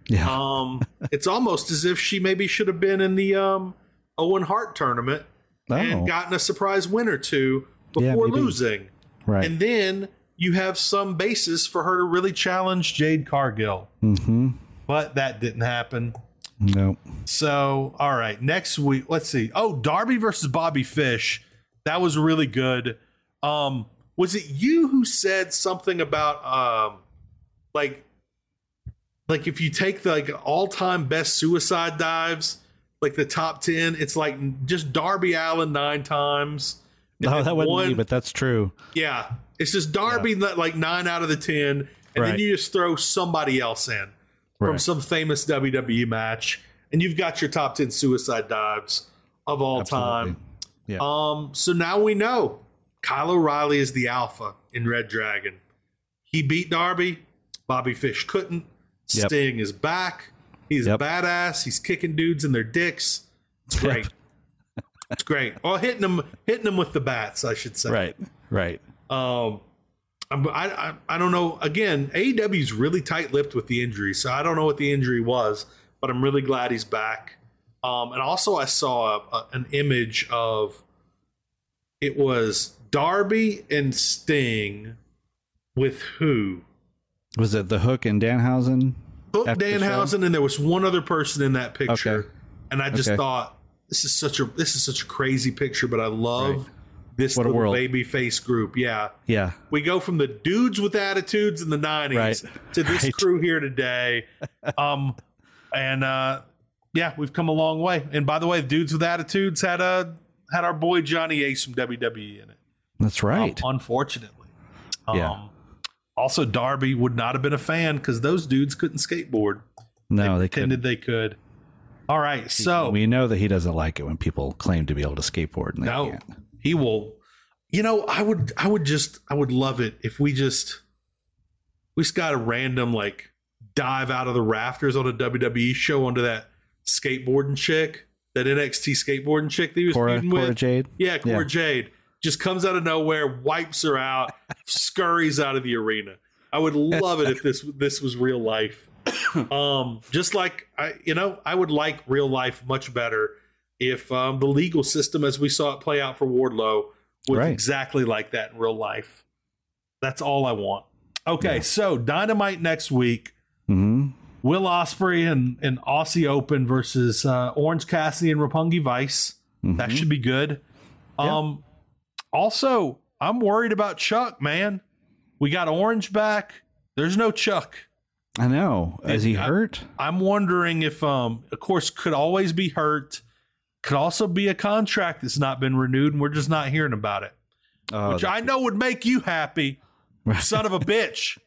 Yeah. Um, it's almost as if she maybe should have been in the um, Owen Hart tournament Oh. and gotten a surprise win or two before maybe. losing, right. and then you have some basis for her to really challenge Jade Cargill. mm-hmm. But that didn't happen. No. So, all right, next week, let's see. Oh, Darby versus Bobby Fish. That was really good. Um, was it you who said something about um like like if you take the like all-time best suicide dives, like the top 10, it's like just Darby Allin 9 times. No, that wasn't one- me, but that's true. yeah, it's just Darby that like 9 out of the 10 and then you just throw somebody else in from some famous WWE match, and you've got your top ten suicide dives of all Absolutely. time. Yeah. Um, so now we know Kyle O'Reilly is the alpha in Red Dragon. He beat Darby. Bobby Fish couldn't. Yep. Sting is back. He's Yep. a badass. He's kicking dudes in their dicks. It's great. it's great. Or hitting them, hitting them with the bats, I should say. Right. Right. Um, I, I I don't know. Again, AEW's really tight-lipped with the injury, so I don't know what the injury was, but I'm really glad he's back. Um, and also, I saw a, a- an image of it was Darby and Sting with who? Was it the Hook and Danhausen? Hook? Danhausen, and there was one other person in that picture. Okay. And I just Okay. thought, this is such a this is such a crazy picture, but I love Right. This What little world. baby face group. Yeah. Yeah. We go from the dudes with attitudes in the 90s Right. to this Right. crew here today. Um and uh yeah, we've come a long way. And by the way, dudes with attitudes had a had our boy Johnny Ace from WWE in it. That's right. Um, unfortunately. Yeah. Um, also, Darby would not have been a fan because those dudes couldn't skateboard. no, they Pretended couldn't. they could. All right, so we know that he doesn't like it when people claim to be able to skateboard and they no, can't. He will. You know, I would, I would just, I would love it if we just, we just got a random like dive out of the rafters on a WWE show onto that skateboarding chick, that NXT skateboarding chick that he was Cora, feuding Cora with. Jade. Yeah, Cora Yeah. Jade just comes out of nowhere, wipes her out, scurries out of the arena. I would love it if this this was real life. Um, just like I, you know, I would like real life much better if um, the legal system, as we saw it play out for Wardlow, was Right. exactly like that in real life. That's all I want. Okay, so Dynamite next week. hmm Will Ospreay and, and Aussie Open versus uh, Orange Cassidy and Roppongi Vice. That should be good. Yeah. Um, also, I'm worried about Chuck, man. We got Orange back. There's no Chuck. I know. Is he I- hurt? I'm wondering if, um, of course, could always be hurt. Could also be a contract that's not been renewed, and we're just not hearing about it, Oh, which I know would make you happy, son of a bitch.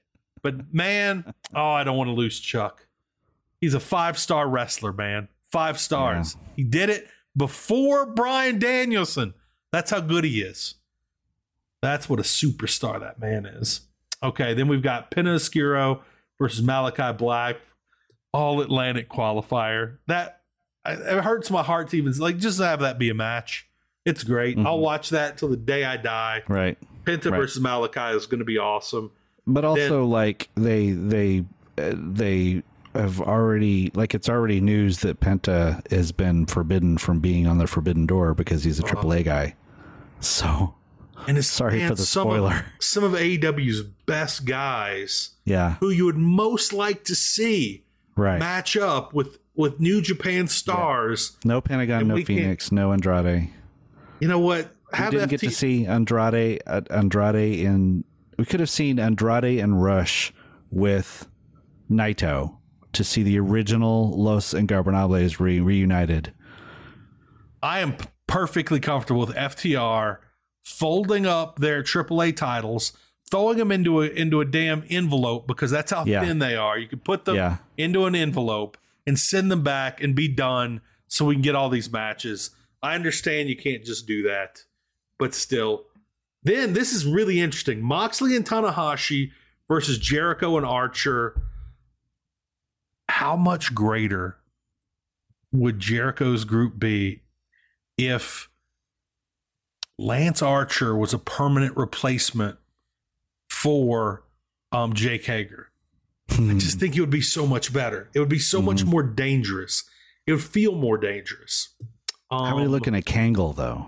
But man, oh, I don't want to lose Chuck. He's a five star wrestler, man. Five stars. He did it before Bryan Danielson. That's how good he is. That's what a superstar that man is. Okay, then we've got Penta Oscuro versus Malachi Black, all Atlantic qualifier. That it hurts my heart to even like just have that be a match. It's great. I'll watch that till the day I die. right. Penta Right. versus Malachi is going to be awesome. But also, like they they uh, they have already like it's already news that Penta has been forbidden from being on the Forbidden Door because he's a Uh-huh. AAA guy. So And it's Sorry man, for the some Of, spoiler. some of AEW's best guys yeah, who you would most like to see right. match up with with New Japan stars. no Pentagon, no Phoenix, no Andrade. You know what? We didn't get to see Andrade. Uh, Andrade in. We could have seen Andrade and Rush with Naito to see the original Los Ingobernables re- reunited. I am perfectly comfortable with FTR folding up their AAA titles, throwing them into a into a damn envelope because that's how Yeah. thin they are. You can put them Yeah. into an envelope and send them back and be done so we can get all these matches. I understand you can't just do that, but still. Then this is really interesting. Moxley and Tanahashi versus Jericho and Archer. How much greater would Jericho's group be if Lance Archer was a permanent replacement for um, Jake Hager? I just think it would be so much better. It would be so much more dangerous. It would feel more dangerous. Um, How are we looking at Kangol though?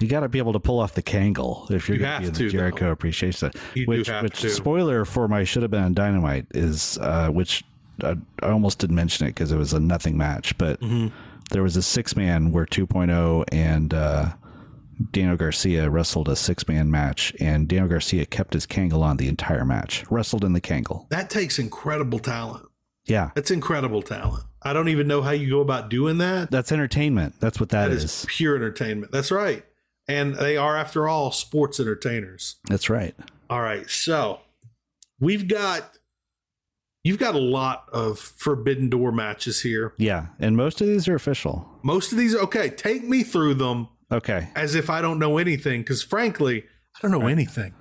You got to be able to pull off the Kangol if you're You going to be in the Jericho though. appreciation. You which, which to. spoiler for my should have been on Dynamite is uh, which I, I almost didn't mention it because it was a nothing match, but Mm-hmm. there was a six man where 2.0 and uh, Daniel Garcia wrestled a six man match, and Daniel Garcia kept his Kangol on the entire match, wrestled in the Kangol. that takes incredible talent. Yeah, That's incredible talent. I don't even know how you go about doing that. that's entertainment. That's what that is. is pure entertainment. That's right. And they are, after all, sports entertainers. That's right. All right. So we've got you've got a lot of forbidden door matches here. Yeah, and most of these are official. Most of these okay, take me through them Okay. as if I don't know anything, because frankly, I don't know anything.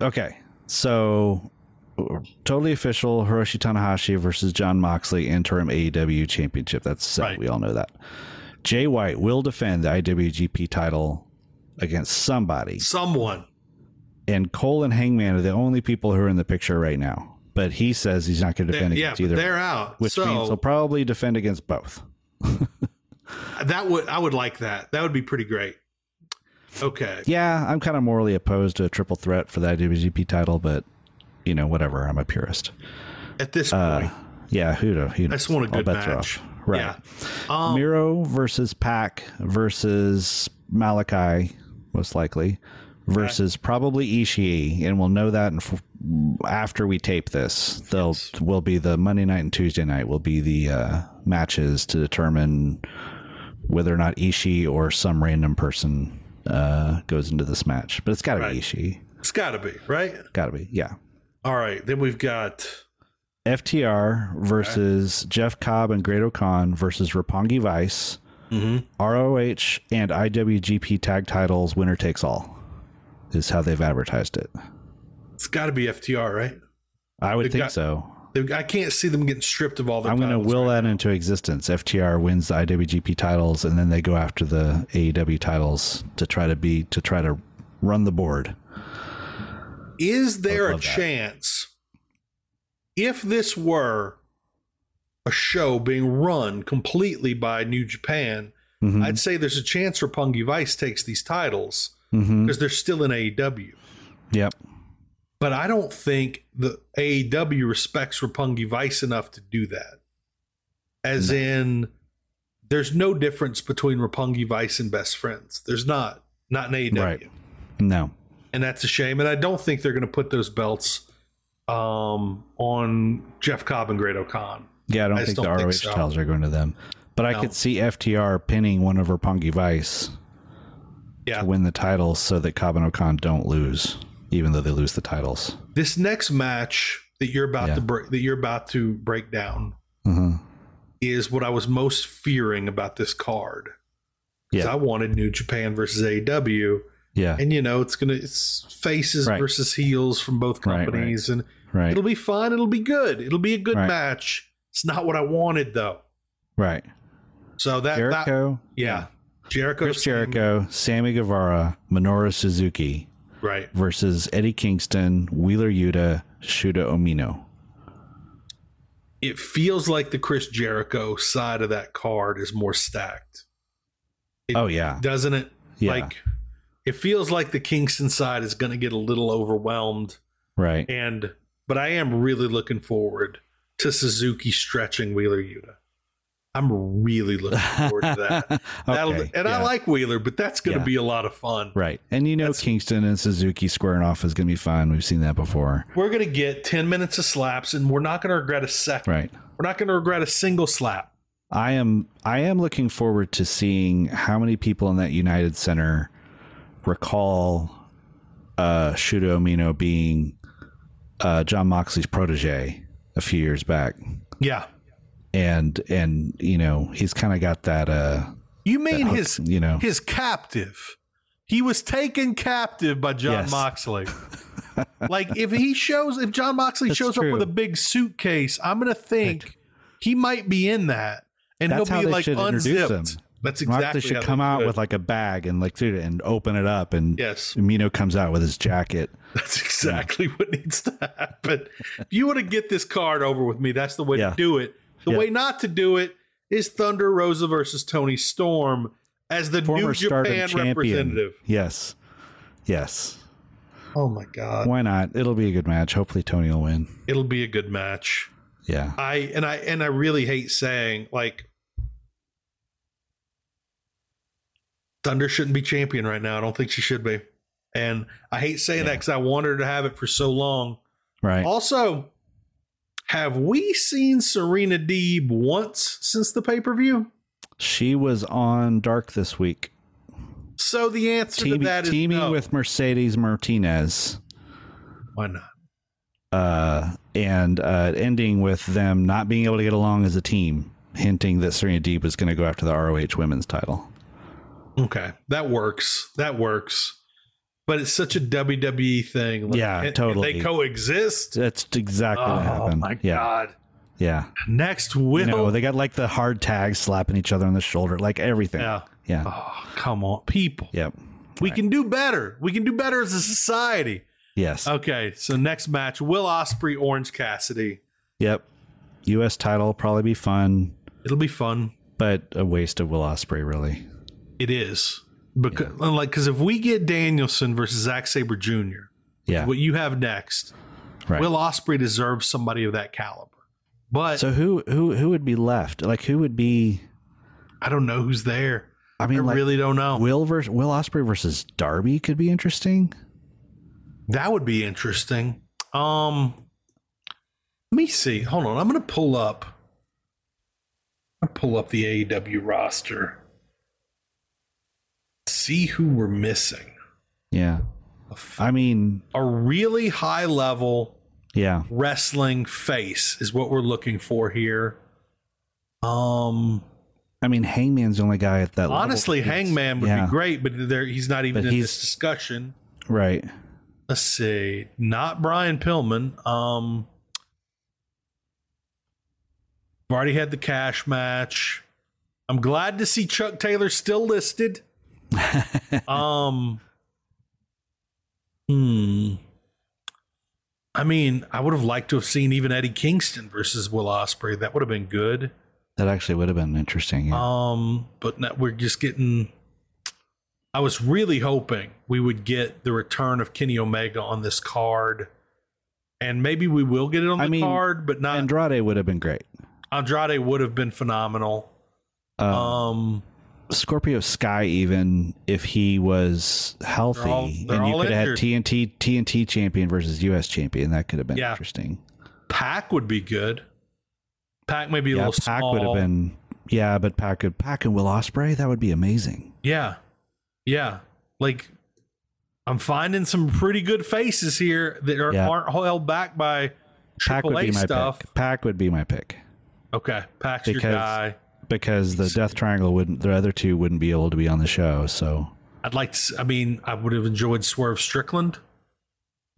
Okay. So totally official Hiroshi Tanahashi versus Jon Moxley interim AEW championship. That's set. Right. We all know that. Jay White will defend the IWGP title against somebody. Someone. And Cole and Hangman are the only people who are in the picture right now. But he says he's not going to defend yeah, against but either. they're out. Which means he'll so probably defend against both. that would I would like that. That would be pretty great. Okay. Yeah, I'm kind of morally opposed to a triple threat for the IWGP title, but you know, whatever. I'm a purist. At this Uh, point, yeah, who knows? Who I just want a good match. Right. Yeah. Um, Miro versus Pac versus Malachi, most likely, versus probably Ishii, and we'll know that in f- after we tape this. They'll will be the Monday night and Tuesday night will be the uh, matches to determine whether or not Ishii or some random person uh, goes into this match. But it's got to Right. be Ishii. it's got to be right. Got to be, yeah. All right, then we've got FTR versus Jeff Cobb and Great Khan versus Roppongi Vice. ROH and IWGP tag titles, winner takes all, is how they've advertised it. it's got to be FTR, right? I would They've think got- so. I can't see them getting stripped of all their. I'm going to will right that into existence. FTR wins the IWGP titles, and then they go after the AEW titles to try to be to try to run the board. Is there a love that. chance if this were a show being run completely by New Japan? Mhm. I'd say there's a chance Roppongi Vice takes these titles because they're still in AEW. Yep. But I don't think the AEW respects Roppongi Vice enough to do that. As in, there's no difference between Roppongi Vice and Best Friends. There's not. Not in AEW. Right. No. and that's a shame. And I don't think they're going to put those belts um, on Jeff Cobb and Great-O-Khan. Yeah, I don't I think don't the think ROH so. titles are going to them. But I could see FTR pinning one of Roppongi Vice Yeah, to win the titles so that Cobb and O-Khan don't lose, even though they lose the titles. this next match that you're about Yeah. to break that you're about to break down hmm is what I was most fearing about this card. Yeah. I wanted New Japan versus AEW, Yeah. and you know it's gonna it's faces Right. versus heels from both Right, right. companies, and right. it'll be fun. It'll be good. It'll be a good Right. match. It's not what I wanted though. right. So that that Jericho, yeah, Jericho, Chris Jericho, Sammy Guevara, Minoru Suzuki right? versus Eddie Kingston, Wheeler Yuta, Shota Umino. it feels like the Chris Jericho side of that card is more stacked. It- Oh yeah. Doesn't it? Yeah. Like it feels like the Kingston side is going to get a little overwhelmed Right. and but I am really looking forward to Suzuki stretching Wheeler Yuta. I'm really looking forward to that. Okay, and I like Wheeler, but that's going to Yeah. be a lot of fun. Right. And you know That's- Kingston and Suzuki squaring off is going to be fun. We've seen that before. We're going to get 10 minutes of slaps and we're not going to regret a second. Right. We're not going to regret a single slap. I am I am looking forward to seeing how many people in that United Center recall uh Shota Umino being uh Jon Moxley's protege a few years back. Yeah. And and you know, he's kind of got that uh You mean hook, his you know. his captive? He was taken captive by Jon Yes. Moxley. like if he shows, if Jon Moxley That's shows true. up with a big suitcase, I'm gonna think he might be in that, and That's he'll how be they like should introduce unzipped. him. That's exactly Moxley should come out with like a bag and like dude, and open it up and Yes. Mino comes out with his jacket. That's exactly what needs to happen. if you want to get this card over with me, that's the way Yeah. to do it. The Yeah. way not to do it is Thunder Rosa versus Toni Storm as the Former New Japan champion. representative. Yes. Yes. Oh my god. Why not? It'll be a good match. Hopefully Toni will win. It'll be a good match. Yeah. I and I and I really hate saying like Thunder shouldn't be champion right now. I don't think she should be. And I hate saying that because I wanted her to have it for so long. Right. Also, have we seen Serena Deeb once since the pay per view? She was on Dark this week, So the answer to teaming, that is teaming no. with Mercedes Martinez, why not? uh, and uh, ending with them not being able to get along as a team, hinting that Serena Deeb was going to go after the ROH Women's Title. Okay, that works. That works. But it's such a WWE thing. Yeah, and- and totally. They coexist. That's exactly what oh, happened. Oh my yeah, god! yeah. Next will You know, they got like the hard tags slapping each other on the shoulder, like everything. yeah. yeah, Oh, come on, people. yep, We can do better. We can do better as a society. yes, Okay, so next match: Will Ospreay, Orange Cassidy. yep. U.S. title probably be fun, It'll be fun. but a waste of Will Ospreay, really. It is because, like, because if we get Danielson versus Zack Sabre Jr., Yeah, what you have next, right. Will Ospreay deserves somebody of that caliber. But So who who who would be left? Like who would be? I don't know who's there. I mean, I like, really don't know. Will versus Will Ospreay versus Darby could be interesting. That would be interesting. Um, let me see. Hold on. I'm going to pull up. I'm pull up the AEW roster. See who we're missing. Yeah. I mean, A really high level yeah. wrestling face is what we're looking for here. Um, I mean, Hangman's the only guy at that. level. honestly, It's- Hangman would yeah, be great, but there he's not even But in this discussion. Right. Let's see. Not Brian Pillman. Um I've already had the cash match. I'm glad to see Chuck Taylor still listed. um Hmm. I mean, I would have liked to have seen even Eddie Kingston versus Will Ospreay. That would have been good. That actually would have been interesting. Yeah. Um, but we're just getting. I was really hoping we would get the return of Kenny Omega on this card, and maybe we will get it on the I mean, card, but not. Andrade would have been great. Andrade would have been phenomenal. Um, Um, Scorpio Sky, even if he was healthy, They're all- they're and you could have had. TNT TNT champion versus US champion, that could have been Yeah. interesting. Pac would be good. Pac may be a little Pac small. would have been. Yeah, but Pac could Pac and Will Ospreay, that would be amazing. Yeah, yeah. Like I'm finding some pretty good faces here that are, Yeah. aren't held back by Pac would AAA be my stuff. pick. Pac would be my pick Okay, Pac's your guy. Because the Death Triangle wouldn't. The other two wouldn't be able to be on the show. So I'd like to. I mean, I would have enjoyed Swerve Strickland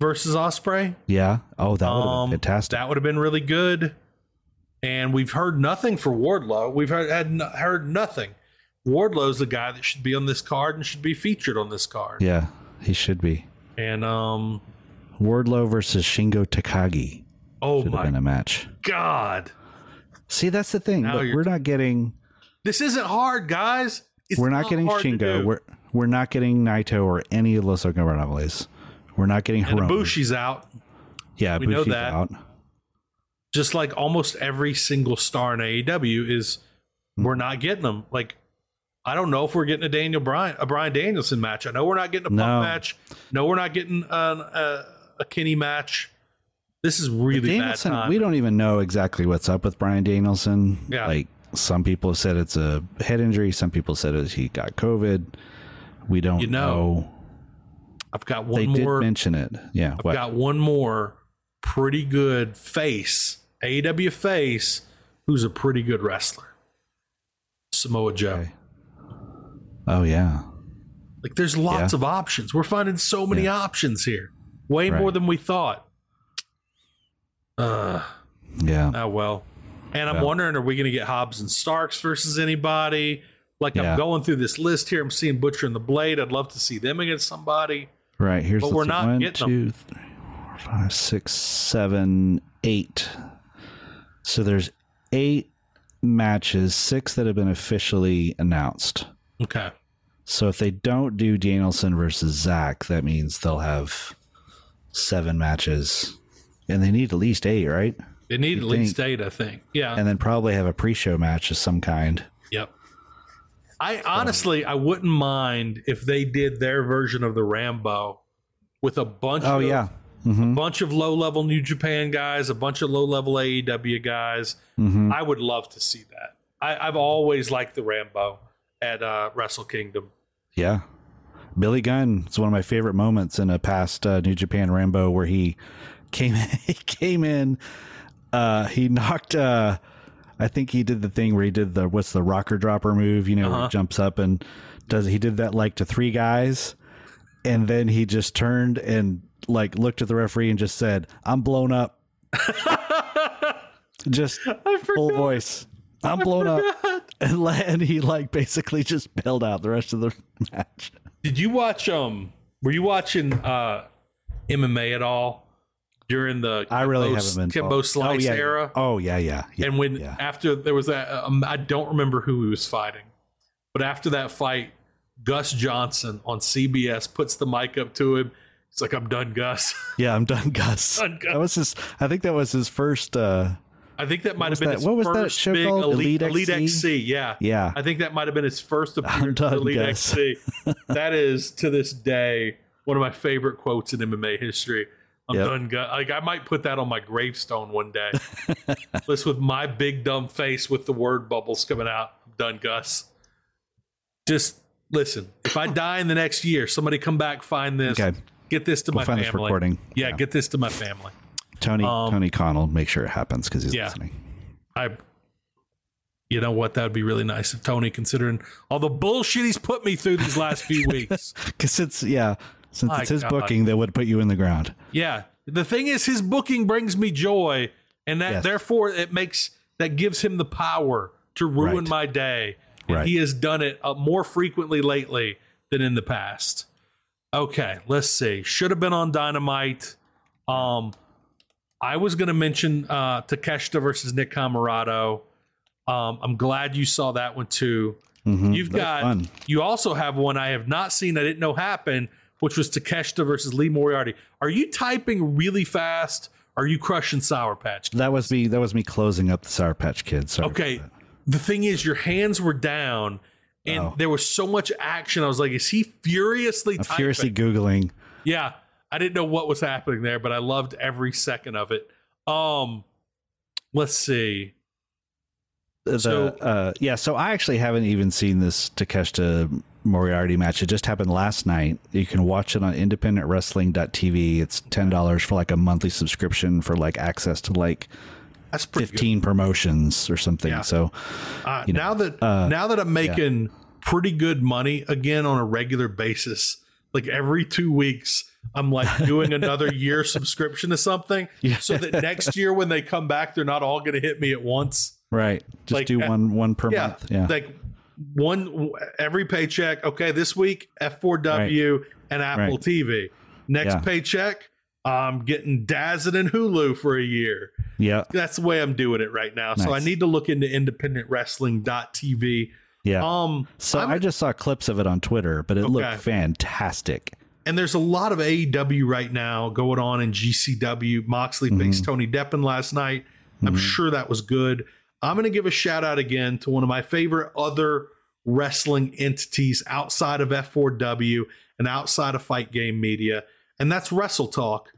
versus Ospreay. yeah. Oh, that would have Um, been fantastic. That would have been really good. And we've heard nothing for Wardlow. We've heard had no, heard nothing. Wardlow's the guy that should be on this card and should be featured on this card. yeah, he should be. And um, Wardlow versus Shingo Takagi oh should have my been a match. god, See, that's the thing. Look, we're not getting. this isn't hard, guys. It's we're not, getting Shingo. We're we're not getting Naito or any of Los Ingobernables. We're not getting and Hiromu. Ibushi's out. yeah, we know Bushi's that. out. just like almost every single star in AEW is Hmm. we're not getting them. Like I don't know if we're getting a Daniel Bryan a Bryan Danielson match. I know we're not getting a Punk No. match. No, we're not getting an, a a Kenny match. This is really bad Danielson, time. we don't even know exactly what's up with Bryan Danielson. Yeah. Like some people have said it's a head injury. Some people said it, he got COVID. We don't You know, know. I've got one They more. did mention it. Yeah. I've what? got one more pretty good face AEW face who's a pretty good wrestler. Samoa Joe. Okay. Oh yeah. Like there's lots Yeah. of options. We're finding so many Yeah. options here. Way Right. more than we thought. Uh Yeah. oh well. And I'm Yeah. wondering, are we gonna get Hobbs and Starks versus anybody? Like Yeah. I'm going through this list here. I'm seeing Butcher and the Blade. I'd love to see them against somebody. Right. Here's But the we're not One, getting two, three, four, five, six, seven, eight. So there's eight matches, six that have been officially announced. Okay. So if they don't do Danielson versus Zack, that means they'll have seven matches, and they need at least eight, right? They need You at least think. eight, I think. Yeah. And then probably have a pre-show match of some kind. Yep. I honestly, I wouldn't mind if they did their version of the Rambo with a bunch. Oh of, yeah, a hmm bunch of low level New Japan guys, a bunch of low level AEW guys. hmm I would love to see that. I, I've always liked the Rambo at uh, Wrestle Kingdom. yeah. Billy Gunn. It's one of my favorite moments in a past uh, New Japan Rambo where he came he came in. Uh, he knocked. Uh, I think he did the thing where he did the what's the rocker dropper move. You know, Uh-huh. he jumps up and does. He did that like to three guys, and then he just turned and like looked at the referee and just said, "I'm blown up." just full voice. I'm blown up, and, la- and he like basically just bailed out the rest of the match. Did you watch? Um, were you watching uh, MMA at all during the I really Kimbo- haven't been Kimbo following- Slice oh, yeah. era? Oh yeah, yeah. yeah and when yeah. after there was that, um, I don't remember who he was fighting, but after that fight, Gus Johnson on CBS puts the mic up to him. He's like, "I'm done, Gus." yeah, I'm done, Gus. Done, Gus. That was his. I think that was his first uh I think that might have been that- his what was that show big called? Elite, Elite XC? XC. Yeah, Yeah. I think that might have been his first appearance done, Elite Gus. XC. that is to this day one of my favorite quotes in MMA history. I'm Yep. done, Gus. Like I might put that on my gravestone one day. This with my big dumb face with the word bubbles coming out. I'm done, Gus. Just listen. If I die in the next year, somebody come back, find this, Okay. get this to We'll my find family. this recording. Yeah, Yeah. get this to my family. Tony Um, Tony Connell, make sure it happens because he's yeah. listening. I, you know what? That would be really nice if Tony, considering all the bullshit he's put me through these last few weeks. Because it's yeah, since My it's his God. booking, that would put you in the ground. Yeah. The thing is, his booking brings me joy, and that Yes. therefore it makes that gives him the power to ruin Right. my day. And Right. he has done it uh, more frequently lately than in the past. Okay, let's see. Should have been on Dynamite. Um, I was going to mention uh, Takeshita versus Nick Comoroto. Um, I'm glad you saw that one too. Mhm. You've That was got. fun. You also have one I have not seen. I didn't know happened, which was Takeshita versus Lee Moriarty. Are you typing really fast? Are you crushing Sour Patch? That was me. That was me closing up the Sour Patch Kids. Sorry Okay. The thing is, your hands were down, and Oh. there was so much action. I was like, "Is he furiously. I'm typing?" furiously googling. Yeah, I didn't know what was happening there, but I loved every second of it. Um, let's see. The, So- uh, yeah, so I actually haven't even seen this Takeshita Moriarty match. It just happened last night. You can watch it on independentwrestling.tv. It's ten dollars for like a monthly subscription for like access to like That's pretty good. fifteen promotions or something. Yeah. So Uh, you know, now that uh, now that I'm making pretty good money again on a regular basis, like every two weeks, I'm like doing another year subscription to something, Yeah. so that next year when they come back, they're not all going to hit me at once. right, just Like, do uh, one one per yeah, month. Yeah, like one every paycheck. Okay, this week F4W and Apple Right. TV. Next Yeah. paycheck, I'm getting DAZN and Hulu for a year. yeah, That's the way I'm doing it right now. So I need to look into independentwrestling.tv. yeah. Um, so I'm- I just saw clips of it on Twitter, but it Okay. looked fantastic. and there's a lot of AEW right now going on in GCW. Moxley faced Tony Deppen last night. I'm sure that was good. I'm going to give a shout out again to one of my favorite other wrestling entities outside of F4W and outside of Fight Game Media, and that's Wrestle Talk.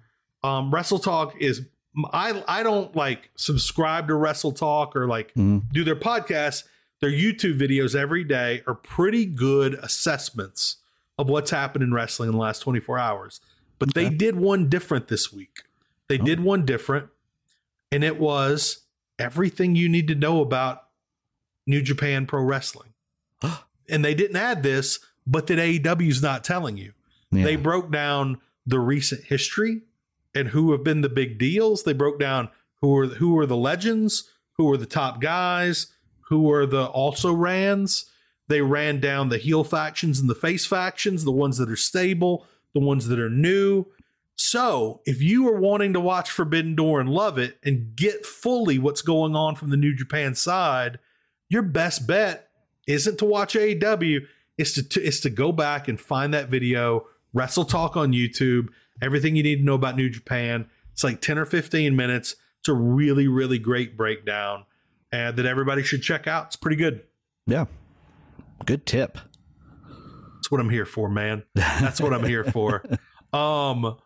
Um, Wrestle Talk is I I don't like subscribe to Wrestle Talk or like Mhm. do their podcasts. Their YouTube videos every day are pretty good assessments of what's happened in wrestling in the last 24 hours. But they did one different this week. They did one different, and it was everything you need to know about New Japan Pro Wrestling. and they didn't add this, but that AEW's not telling you. Yeah. They broke down the recent history and who have been the big deals. They broke down who are who are the legends, who are the top guys, who are the also rans. They ran down the heel factions and the face factions, the ones that are stable, the ones that are new. So, if you are wanting to watch Forbidden Door and love it and get fully what's going on from the New Japan side, your best bet isn't to watch AEW, it's to, to is to go back and find that video, Wrestle Talk on YouTube, everything you need to know about New Japan. It's like 10 or 15 minutes. It's a really, really great breakdown and that everybody should check out. It's pretty good. yeah, good tip. That's what I'm here for, man. That's what I'm here for. Um,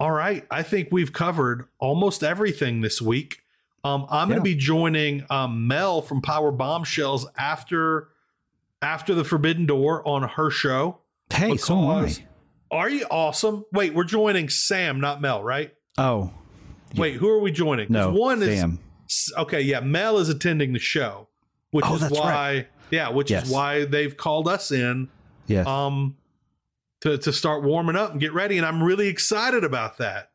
all right. I think we've covered almost everything this week. Um, I'm going to be joining um, Mel from Power Bombshells after after the Forbidden Door on her show. Hey, so am I. Are you awesome? Wait, we're joining Sam, not Mel, right? Oh Wait, who are we joining? no, one Sam. is okay. Yeah, Mel is attending the show, which Oh, is why. right. Yeah, which Yes. is why they've called us in Yes. um to to start warming up and get ready and i'm really excited about that.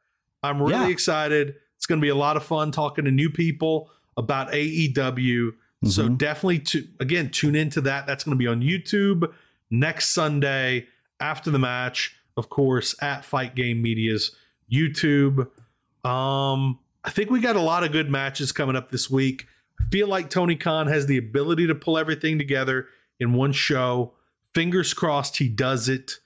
I'm really Yeah. excited. It's going to be a lot of fun talking to new people about aew so Mhm. definitely to again tune into that. That's going to be on youtube next sunday after the match of course at fight game media's youtube. Um i think we got a lot of good matches coming up this week. I feel like tony khan has the ability to pull everything together in one show. Fingers crossed he does it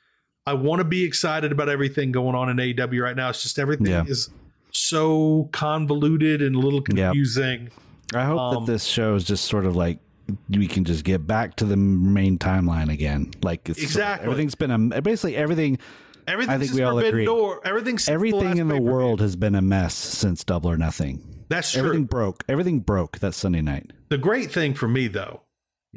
i want to be excited about everything going on in aew right now it's just everything Yeah. is so convoluted and a little Yeah. confusing I hope Um, that this show is just sort of like we can just get back to the main timeline again. Like it's Exactly. everything's been a basically everything. Everything's I think we all agree. door. Everything's Everything last in the world has been a mess since Double or Nothing. That's true. Everything broke. Everything broke that Sunday night. The great thing for me though,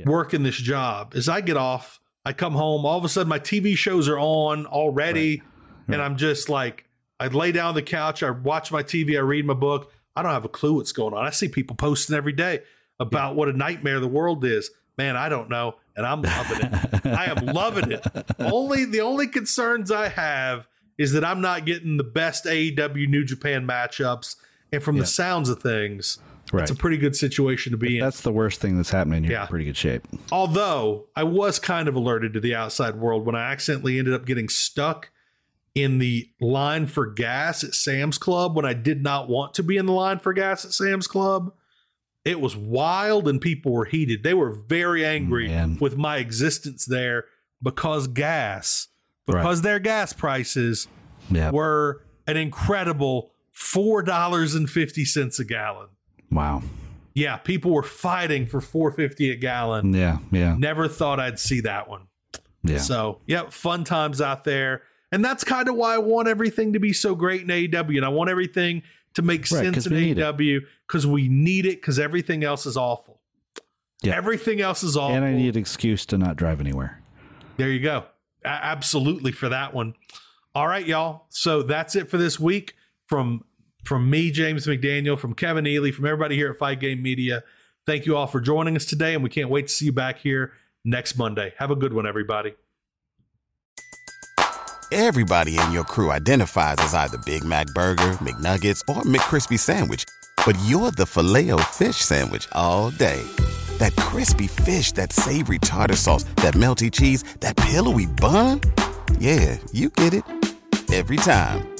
working this job is I get off, I come home, all of a sudden my TV shows are on already, and I'm just like, I lay down on the couch, I watch my TV, I read my book. I don't have a clue what's going on. I see people posting every day about what a nightmare the world is. Man, I don't know, and I'm loving it. I am loving it. Only the only concerns I have is that I'm not getting the best AEW New Japan matchups, and from Yeah. the sounds of things, Right. it's a pretty good situation to be in. That's the worst thing that's happening. You're Yeah. in pretty good shape. Although I was kind of alerted to the outside world when I accidentally ended up getting stuck in the line for gas at Sam's Club when I did not want to be in the line for gas at Sam's Club. It was wild and people were heated. They were very angry Man. with my existence there because gas, Right. because their gas prices Yeah. were an incredible $4.50 a gallon. Wow. Yeah, people were fighting for 450 a gallon. Yeah. Yeah. Never thought I'd see that one. Yeah. So, yeah, fun times out there. And that's kind of why I want everything to be so great in AEW. And I want everything to make Right, sense in we need it. AEW because we need it because everything else is awful. Yeah. Everything else is awful. And I need an excuse to not drive anywhere. There you go. A- absolutely for that one. All right, y'all. So that's it for this week from from me, James McDaniel, from Kevin Ely, from everybody here at Fight Game Media. Thank you all for joining us today, and we can't wait to see you back here next Monday. Have a good one, everybody. Everybody in your crew identifies as either Big Mac Burger, McNuggets, or McCrispy Sandwich. But you're the filet fish Sandwich all day. That crispy fish, that savory tartar sauce, that melty cheese, that pillowy bun. Yeah, you get it. Every time.